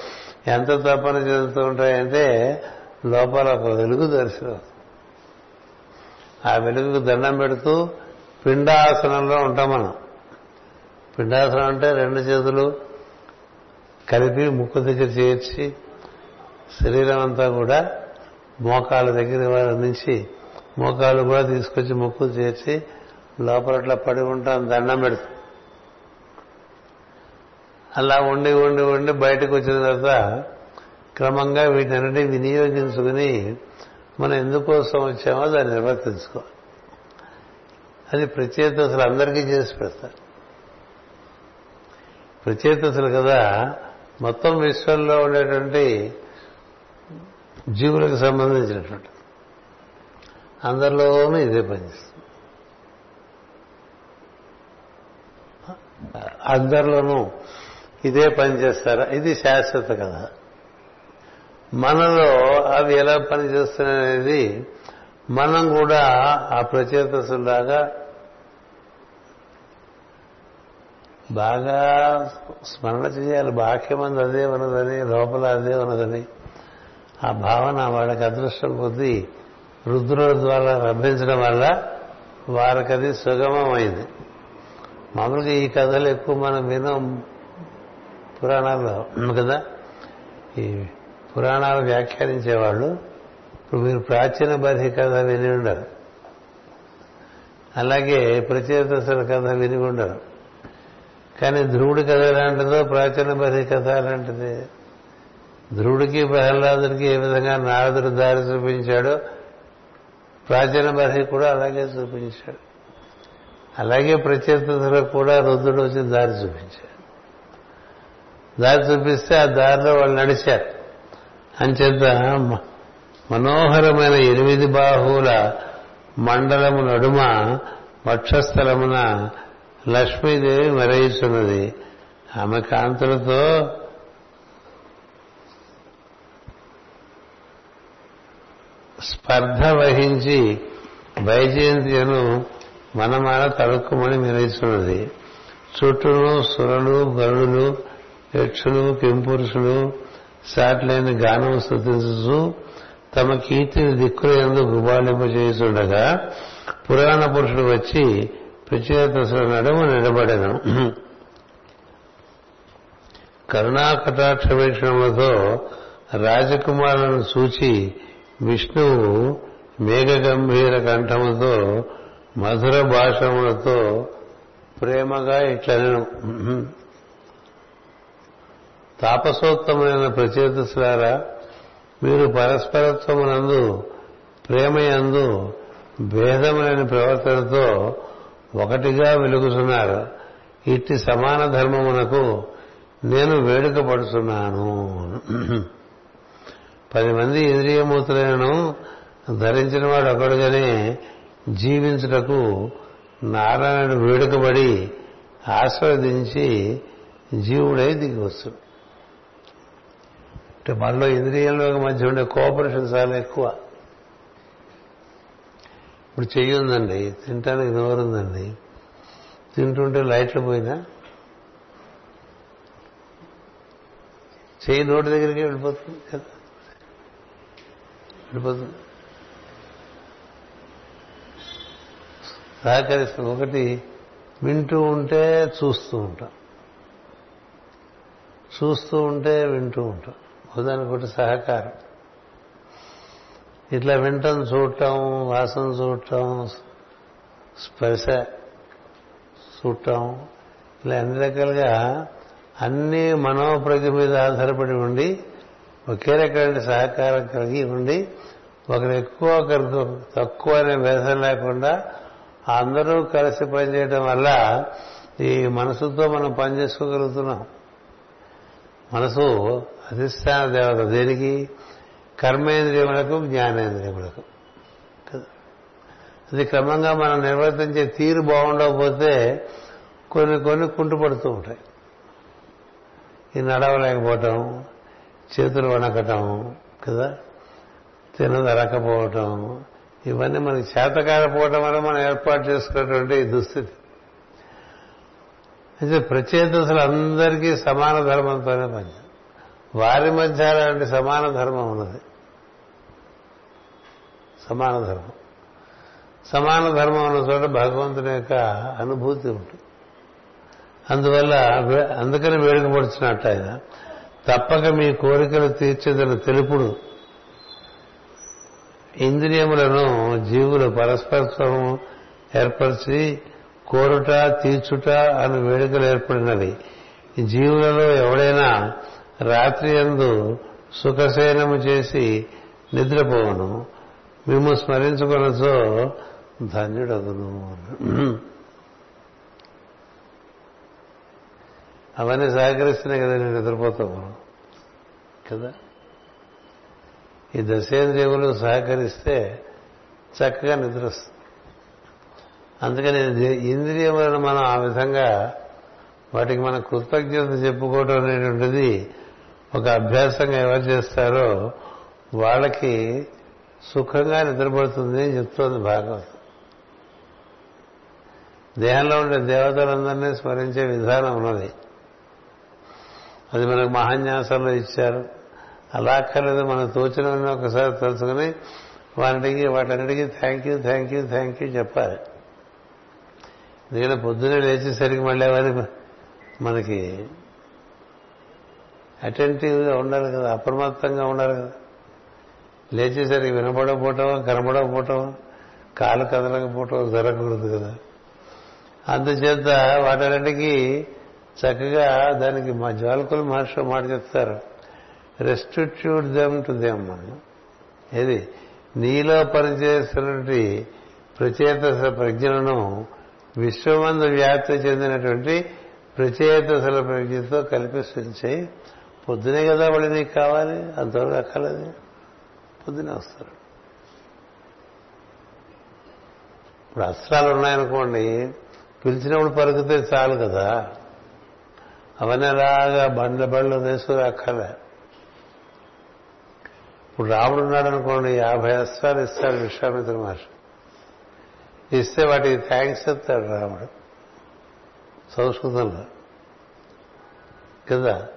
ఎంత తపన చెందుతూ ఉంటాయంటే లోపల ఒక వెలుగు దర్శనం. ఆ వెలుగుకు దండం పెడుతూ పిండాసనంలో ఉంటాం మనం. పిండాసనం అంటే రెండు చేతులు కలిపి ముక్కు దగ్గర చేర్చి శరీరం అంతా కూడా మోకాళ్ళ దగ్గర నుంచి మోకాళ్ళు కూడా తీసుకొచ్చి ముక్కు చేర్చి లోపలట్లా పడి ఉంటాం దండం పెడుతుంది అలా ఉండి ఉండి ఉండి బయటకు వచ్చిన తర్వాత క్రమంగా వీటన్నిటిని వినియోగించుకుని మనం ఎందుకోసం వచ్చామో దాన్ని నిర్వర్తించుకో. అది ప్రత్యేతసులు అందరికీ చేసి పెడతారు. ప్రత్యేతసులు కదా మొత్తం విశ్వంలో ఉండేటువంటి జీవులకు సంబంధించినటువంటి. అందరిలోనూ ఇదే పనిచేస్తుంది అందరిలోనూ ఇదే పనిచేస్తారా ఇది శాశ్వత కదా మనలో అవి ఎలా పనిచేస్తున్నాయనేది మనం కూడా ఆ ప్రచేతసులాగా బాగా స్మరణ చేయాలి. బాహ్యమంది అదే ఉన్నదని లోపల అదే ఉన్నదని. ఆ భావన వాళ్ళకి అదృష్టం కొద్దీ రుద్రుల ద్వారా లభించడం వల్ల వారికి అది సుగమమైంది. మామూలుగా ఈ కథలు ఎక్కువ మనం వినం పురాణాల్లో కదా? ఈ పురాణాలు వ్యాఖ్యానించేవాళ్ళు. ఇప్పుడు మీరు ప్రాచీన బరి కథ విని ఉండరు. అలాగే ప్రచేతసుల కథ విని ఉండరు. కానీ ధ్రువుడి కథ ఎలాంటిదో ప్రాచీన బరి కథ అలాంటిది ధ్రువుడికి ప్రహ్లాదుడికి ఏ విధంగా నారదుడు దారి చూపించాడో ప్రాచీన బరి కూడా అలాగే చూపించాడు. అలాగే ప్రచేతసులకు కూడా రుద్రుడు వచ్చి దారి చూపించాడు. దారి చూపిస్తే ఆ దారిలో వాళ్ళు నడిచారు. అంచేత మనోహరమైన ఎనిమిది బాహువుల మండలము నడుమ వక్షస్థలమున లక్ష్మీదేవి మెరయిస్తున్నది ఆమె కాంతులతో స్పర్ధ వహించి వైజయంతిను మనమాన తడుక్కుమని మెరయిస్తున్నది చుట్టూను సురలు గరుడులు యక్షులు కింపురుషులు సాటిలేని గానం స్థుతించు తమ కీర్తిని దిక్కుల ఎందు గుబాలింపజేస్తుండగా పురాణ పురుషుడు వచ్చి ప్రచేతసుల నడుము నిలబడను. కరుణా కటాక్ష వీక్షణములతో రాజకుమారులను సూచి విష్ణువు మేఘగంభీర కంఠముతో మధుర భాషములతో ప్రేమగా ఇట్లను తాపసోత్తమైన ప్రచేతసులారా మీరు పరస్పరత్వమునందు ప్రేమయందు భేదమైన ప్రవర్తనతో ఒకటిగా వెలుగుతున్నారు ఇట్టి సమాన ధర్మమునకు నేను వేడుక పడుతున్నాను పది మంది ఇంద్రియమూతులను ధరించిన వాడు ఒకడుగానే జీవించుటకు నారాయణుడు వేడుకబడి ఆస్వాదించి జీవుడై దిగి వస్తుంది అంటే మనలో ఇంద్రియంలో మధ్య ఉండే కోఆపరేషన్ చాలా ఎక్కువ. ఇప్పుడు చెయ్యి ఉందండి తింటానికి నోరుందండి తింటుంటే లైట్లు పోయినా? చెయ్యి నోటి దగ్గరికి వెళ్ళిపోతుంది కదా? వెళ్ళిపోతుంది. సహకరిస్తుంది ఒకటి వింటూ ఉంటే చూస్తూ ఉంటాం. చూస్తూ ఉంటే వింటూ ఉంటాం. ఉందనుకుంటే సహకారం. ఇట్లా వింటం చూడటం వాసన చూడటం స్పర్శ చూడటం ఇలా అన్ని రకాలుగా అన్ని మనోప్రజ్ఞ మీద ఆధారపడి ఉండి ఒకే రకమైన సహకారం కలిగి ఉండి ఒకరు ఎక్కువ ఒకరికి తక్కువ అనే భేదం లేకుండా అందరూ కలిసి పనిచేయడం వల్ల ఈ మనసుతో మనం పనిచేసుకోగలుగుతున్నాం. మనసు అధిష్టాన దేవత దేనికి? కర్మేంద్రియములకు జ్ఞానేంద్రియములకు. అది క్రమంగా మనం నిర్వర్తించే తీరు బాగుండకపోతే కొన్ని కొన్ని కుంటుపడుతూ ఉంటాయి. ఈ నడవలేకపోవటం చేతులు వణకటం కదా. తినదరకపోవటం ఇవన్నీ మనకి చేతకారపోవటం వల్ల మనం ఏర్పాటు చేసుకున్నటువంటి దుస్థితి. అయితే ప్రచేతసులు అందరికీ సమాన ధర్మంతోనే పని వారి మధ్య అలాంటి సమాన ధర్మం ఉన్నది. సమాన ధర్మం. సమాన ధర్మం ఉన్న చోట భగవంతుని యొక్క అనుభూతి ఉంటుంది. అందువల్ల అందుకని వేడుకపడుచున్నట్టు ఆయన. తప్పక మీ కోరికలు తీర్చేదని తెలుపుడు. ఇంద్రియములను జీవులు పరస్పరత్వము ఏర్పరిచి కోరుట తీర్చుట అని వేడుకలు ఏర్పడినవి. జీవులలో ఎవడైనా రాత్రి ఎందు సుఖశయనము చేసి నిద్రపోవను. మేము స్మరించుకున్నచో ధన్యుడదును అవన్నీ సహకరిస్తున్నాయి కదా నేను నిద్రపోతాము. కదా? ఈ దశేంద్రియములు సహకరిస్తే చక్కగా నిద్ర వస్తుంది అందుకని ఇంద్రియములను మనం ఆ విధంగా వాటికి మన కృతజ్ఞత చెప్పుకోవడం అనేటువంటిది ఒక అభ్యాసంగా ఎవరు చేస్తారో వాళ్ళకి సుఖంగా నిద్రపడుతుంది అని చెప్తోంది భాగవతం. దేహంలో ఉండే దేవతలందరినీ స్మరించే విధానం ఉన్నది. అది మనకు మహాన్యాసంలో ఇచ్చారు. అలా అక్కర్లేదు మనకు తోచినవన్నీ ఒకసారి తెలుసుకుని వాటికి వాటన్నిటికీ thank you thank you thank you చెప్పాలి. ఎందుకంటే పొద్దునే లేచేసరికి మళ్ళీ అవన్నీ మనకి అటెంటివ్గా ఉండాలి కదా అప్రమత్తంగా ఉండాలి కదా. లేచేసరికి వినపడకపోవటం కనపడకపోవటం కాలు కదలకపోవటం జరగకూడదు కదా. అందుచేత వాటన్నిటికీ చక్కగా దానికి మా జ్వాలకుల మహర్షి మాట చెప్తారు. రెస్టిట్యూట్ దెమ్ టు దెమ్ మనం ఏది? నీలో పనిచేస్తున్నటువంటి ప్రచేతస ప్రజ్ఞలను విశ్వమందు వ్యాప్తి చెందినటువంటి ప్రచేతసల ప్రజ్ఞతో కల్పిస్తుంది పొద్దునే కదా వాళ్ళు నీకు కావాలి? అంతవరకు అక్కర్లేదు. పొద్దునే వస్తారు. ఇప్పుడు అస్త్రాలు ఉన్నాయనుకోండి పిలిచినప్పుడు పలుకుతే చాలు కదా. అవన్నీ అలాగా బండ్ల బండ్లు వేసుకుని అక్కర్లే. ఇప్పుడు రాముడు ఉన్నాడు అనుకోండి యాభై అస్త్రాలు ఇస్తాడు విశ్వామిత్ర మహర్షి. ఇస్తే వాటికి థ్యాంక్స్ చెప్తాడు రాముడు. సంస్కృతంలో. కదా?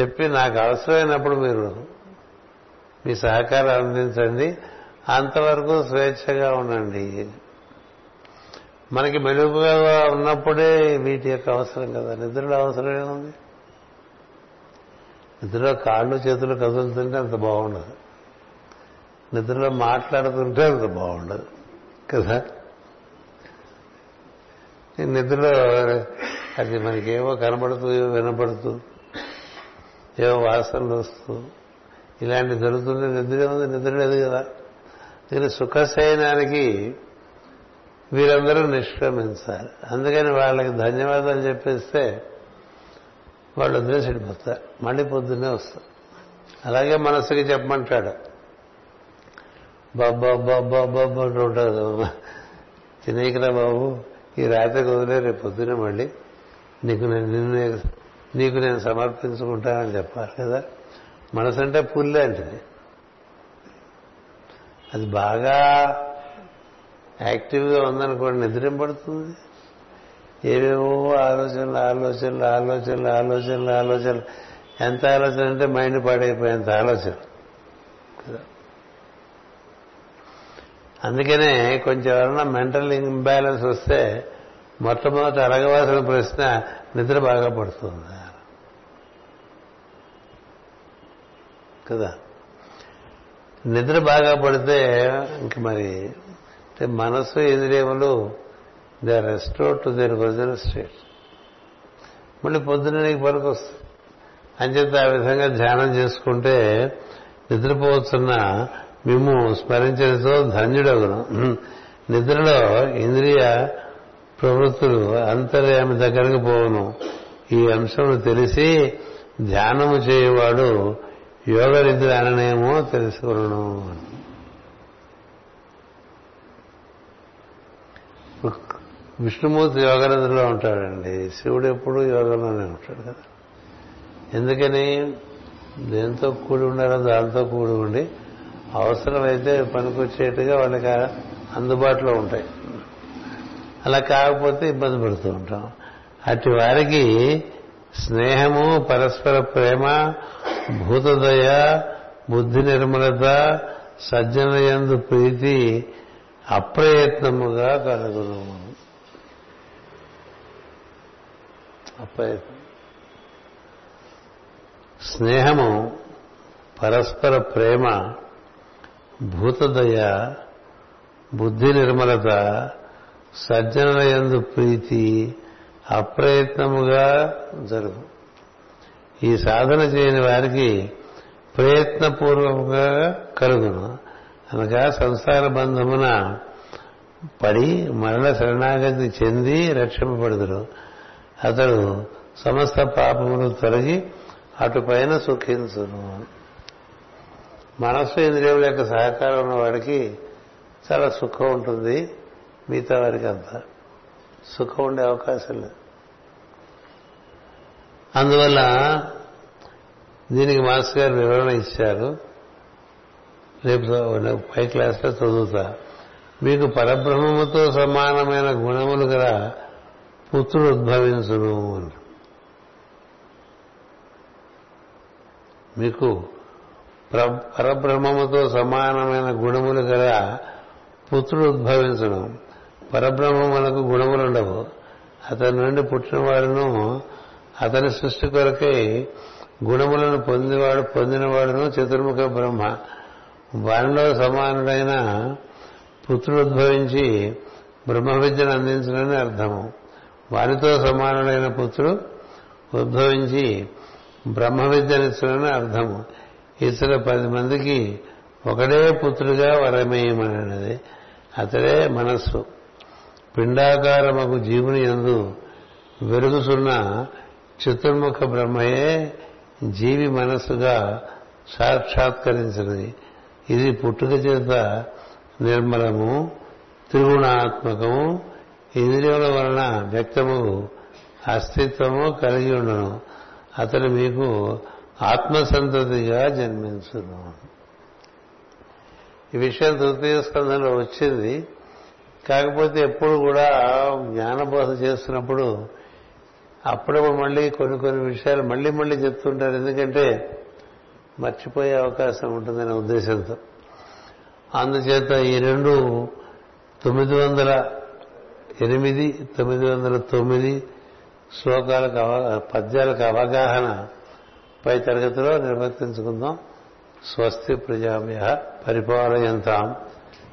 చెప్పి నాకు అవసరమైనప్పుడు మీరు మీ సహకారం అందించండి. అంతవరకు స్వేచ్ఛగా ఉండండి. మనకి మెలుగుగా ఉన్నప్పుడే వీటి యొక్క అవసరం కదా. నిద్రలో అవసరం ఏముంది? నిద్రలో కాళ్ళు చేతులు కదులుతుంటే అంత బాగుండదు. నిద్రలో మాట్లాడుతుంటే అంత బాగుండదు. కదా? నిద్రలో అది మనకేవో కనబడుతూ వినబడుతూ వినపడుతూ ఏవో వాసనలు వస్తూ ఇలాంటి జరుగుతుంది నిద్ర ఉంది నిద్ర లేదు కదా. దీని సుఖశయనానికి వీరందరూ నిష్క్రమించాలి. అందుకని వాళ్ళకి ధన్యవాదాలు చెప్పేస్తే వాళ్ళు వదిలేసి మళ్ళీ పొద్దున్నే వస్తారు. అలాగే మనసుకి చెప్పమంటాడు. బాబా బాబా బాబా అంటూ ఉంటారు తినేకరా బాబు. ఈ రాత్రికి వదిలే రేపు పొద్దునే మళ్ళీ. నీకు నేను నిన్ను నీకు నేను సమర్పించుకుంటానని చెప్పాలి కదా. మనసు అంటే పుల్లాంటిది అది బాగా యాక్టివ్గా ఉందనుకోండి నిద్రింపడుతుంది. ఏవేవో ఆలోచనలు ఆలోచనలు ఆలోచనలు ఆలోచనలు ఆలోచనలు. ఎంత ఆలోచన అంటే మైండ్ పాడైపోయేంత ఆలోచన. కదా. అందుకనే కొంచెం ఎవరన్నా మెంటల్ ఇంబ్యాలెన్స్ వస్తే మొట్టమొదటి అడగవలసిన ప్రశ్న నిద్ర బాగా పడుతుంది. కదా? నిద్ర బాగా పడితే ఇంక మరి అంటే ఇంద్రియములు they restore to their original state మళ్ళీ పొద్దున నీకు పనికి వస్తుంది అంచేత ఆ విధంగా ధ్యానం చేసుకుంటే నిద్రపోతున్న మేము స్మరించడంతో ధన్యుడగును. నిద్రలో ఇంద్రియ ప్రవృత్తులు అంతర్యామి దగ్గరకు పోవును. ఈ అంశం తెలిసి ధ్యానము చేయవాడు యోగ నిద్ర అననేమో తెలుసుకును విష్ణుమూర్తి యోగ నిద్రలో ఉంటాడండి. శివుడు ఎప్పుడు యోగంలోనే ఉంటాడు కదా. ఎందుకని? దేంతో కూడి ఉండాలో దాంతో కూడి ఉండి అవసరమైతే పనికొచ్చేట్టుగా వాళ్ళకి అందుబాటులో ఉంటాయి. అలా కాకపోతే ఇబ్బంది పడుతూ ఉంటాం. అటు వారికి స్నేహము పరస్పర ప్రేమ భూతదయ బుద్ధి నిర్మలత సజ్జనయందు ప్రీతి అప్రయత్నముగా కలుగును. అప్రయత్నం. స్నేహము పరస్పర ప్రేమ భూతదయ బుద్ధి నిర్మలత సజ్జనులయందు ప్రీతి అప్రయత్నముగా జరుగు. ఈ సాధన చేయని వారికి ప్రయత్నపూర్వకంగా కలుగును. అనగా సంసార బంధమున పడి మరణ శరణాగతి చెంది రక్షింపబడుదురు. అతడు సమస్త పాపములు తొలగి అటుపైన సుఖించును. మనస్సు ఇంద్రియముల యొక్క సహకారం ఉన్న వాడికి చాలా సుఖం ఉంటుంది. మిగతా వారికి అంత. సుఖం ఉండే అవకాశం లేదు. అందువల్ల దీనికి మాస్టర్ గారు వివరణ ఇచ్చారు. రేపు పై క్లాస్లో చదువుతా. మీకు పరబ్రహ్మముతో సమానమైన గుణములు గల పుత్రుడు ఉద్భవించును అని మీకు పరబ్రహ్మముతో సమానమైన గుణములు గల పుత్రుడు ఉద్భవించడం పరబ్రహ్మమునకు గుణములు ఉండవు. అతని నుండి పుట్టినవాడును అతని సృష్టి కొరకై గుణములను పొందివాడు పొందినవాడును చతుర్ముఖ బ్రహ్మ. వారిలో సమానుడైన పుత్రుడు ఉద్భవించి బ్రహ్మ విద్యను అందించడని అర్థము. వారితో సమానుడైన పుత్రుడు ఉద్భవించి బ్రహ్మ విద్యనిచ్చడని అర్థము. ఇతర పది మందికి ఒకడే పుత్రుడిగా వరమేయమనేది. అతడే మనస్సు. పిండాకారమకు జీవుని ఎందు వెరుగుసున్న చతుర్ముఖ బ్రహ్మయే జీవి మనస్సుగా సాక్షాత్కరించినది. ఇది పుట్టుక చేత నిర్మలము త్రిగుణాత్మకము ఇంద్రియముల వలన వ్యక్తము అస్తిత్వము కలిగి ఉండను. అతను మీకు ఆత్మసంతతిగా జన్మించును. ఈ విషయం తృతీయ స్కంధంలో వచ్చింది. కాకపోతే ఎప్పుడు కూడా జ్ఞానబోధ చేస్తున్నప్పుడు అప్పుడప్పుడు మళ్ళీ కొన్ని కొన్ని విషయాలు మళ్ళీ మళ్ళీ చెప్తుంటారు. ఎందుకంటే మర్చిపోయే అవకాశం ఉంటుందనే ఉద్దేశంతో. అందుచేత ఈ రెండు తొమ్మిది వందల ఎనిమిది తొమ్మిది వందల తొమ్మిది శ్లోకాలకు అవ పద్యాలకు అవగాహన పై తరగతిలో నిర్వర్తించుకుందాం. స్వస్తి ప్రజాభ్య పరిపాలయంతాం.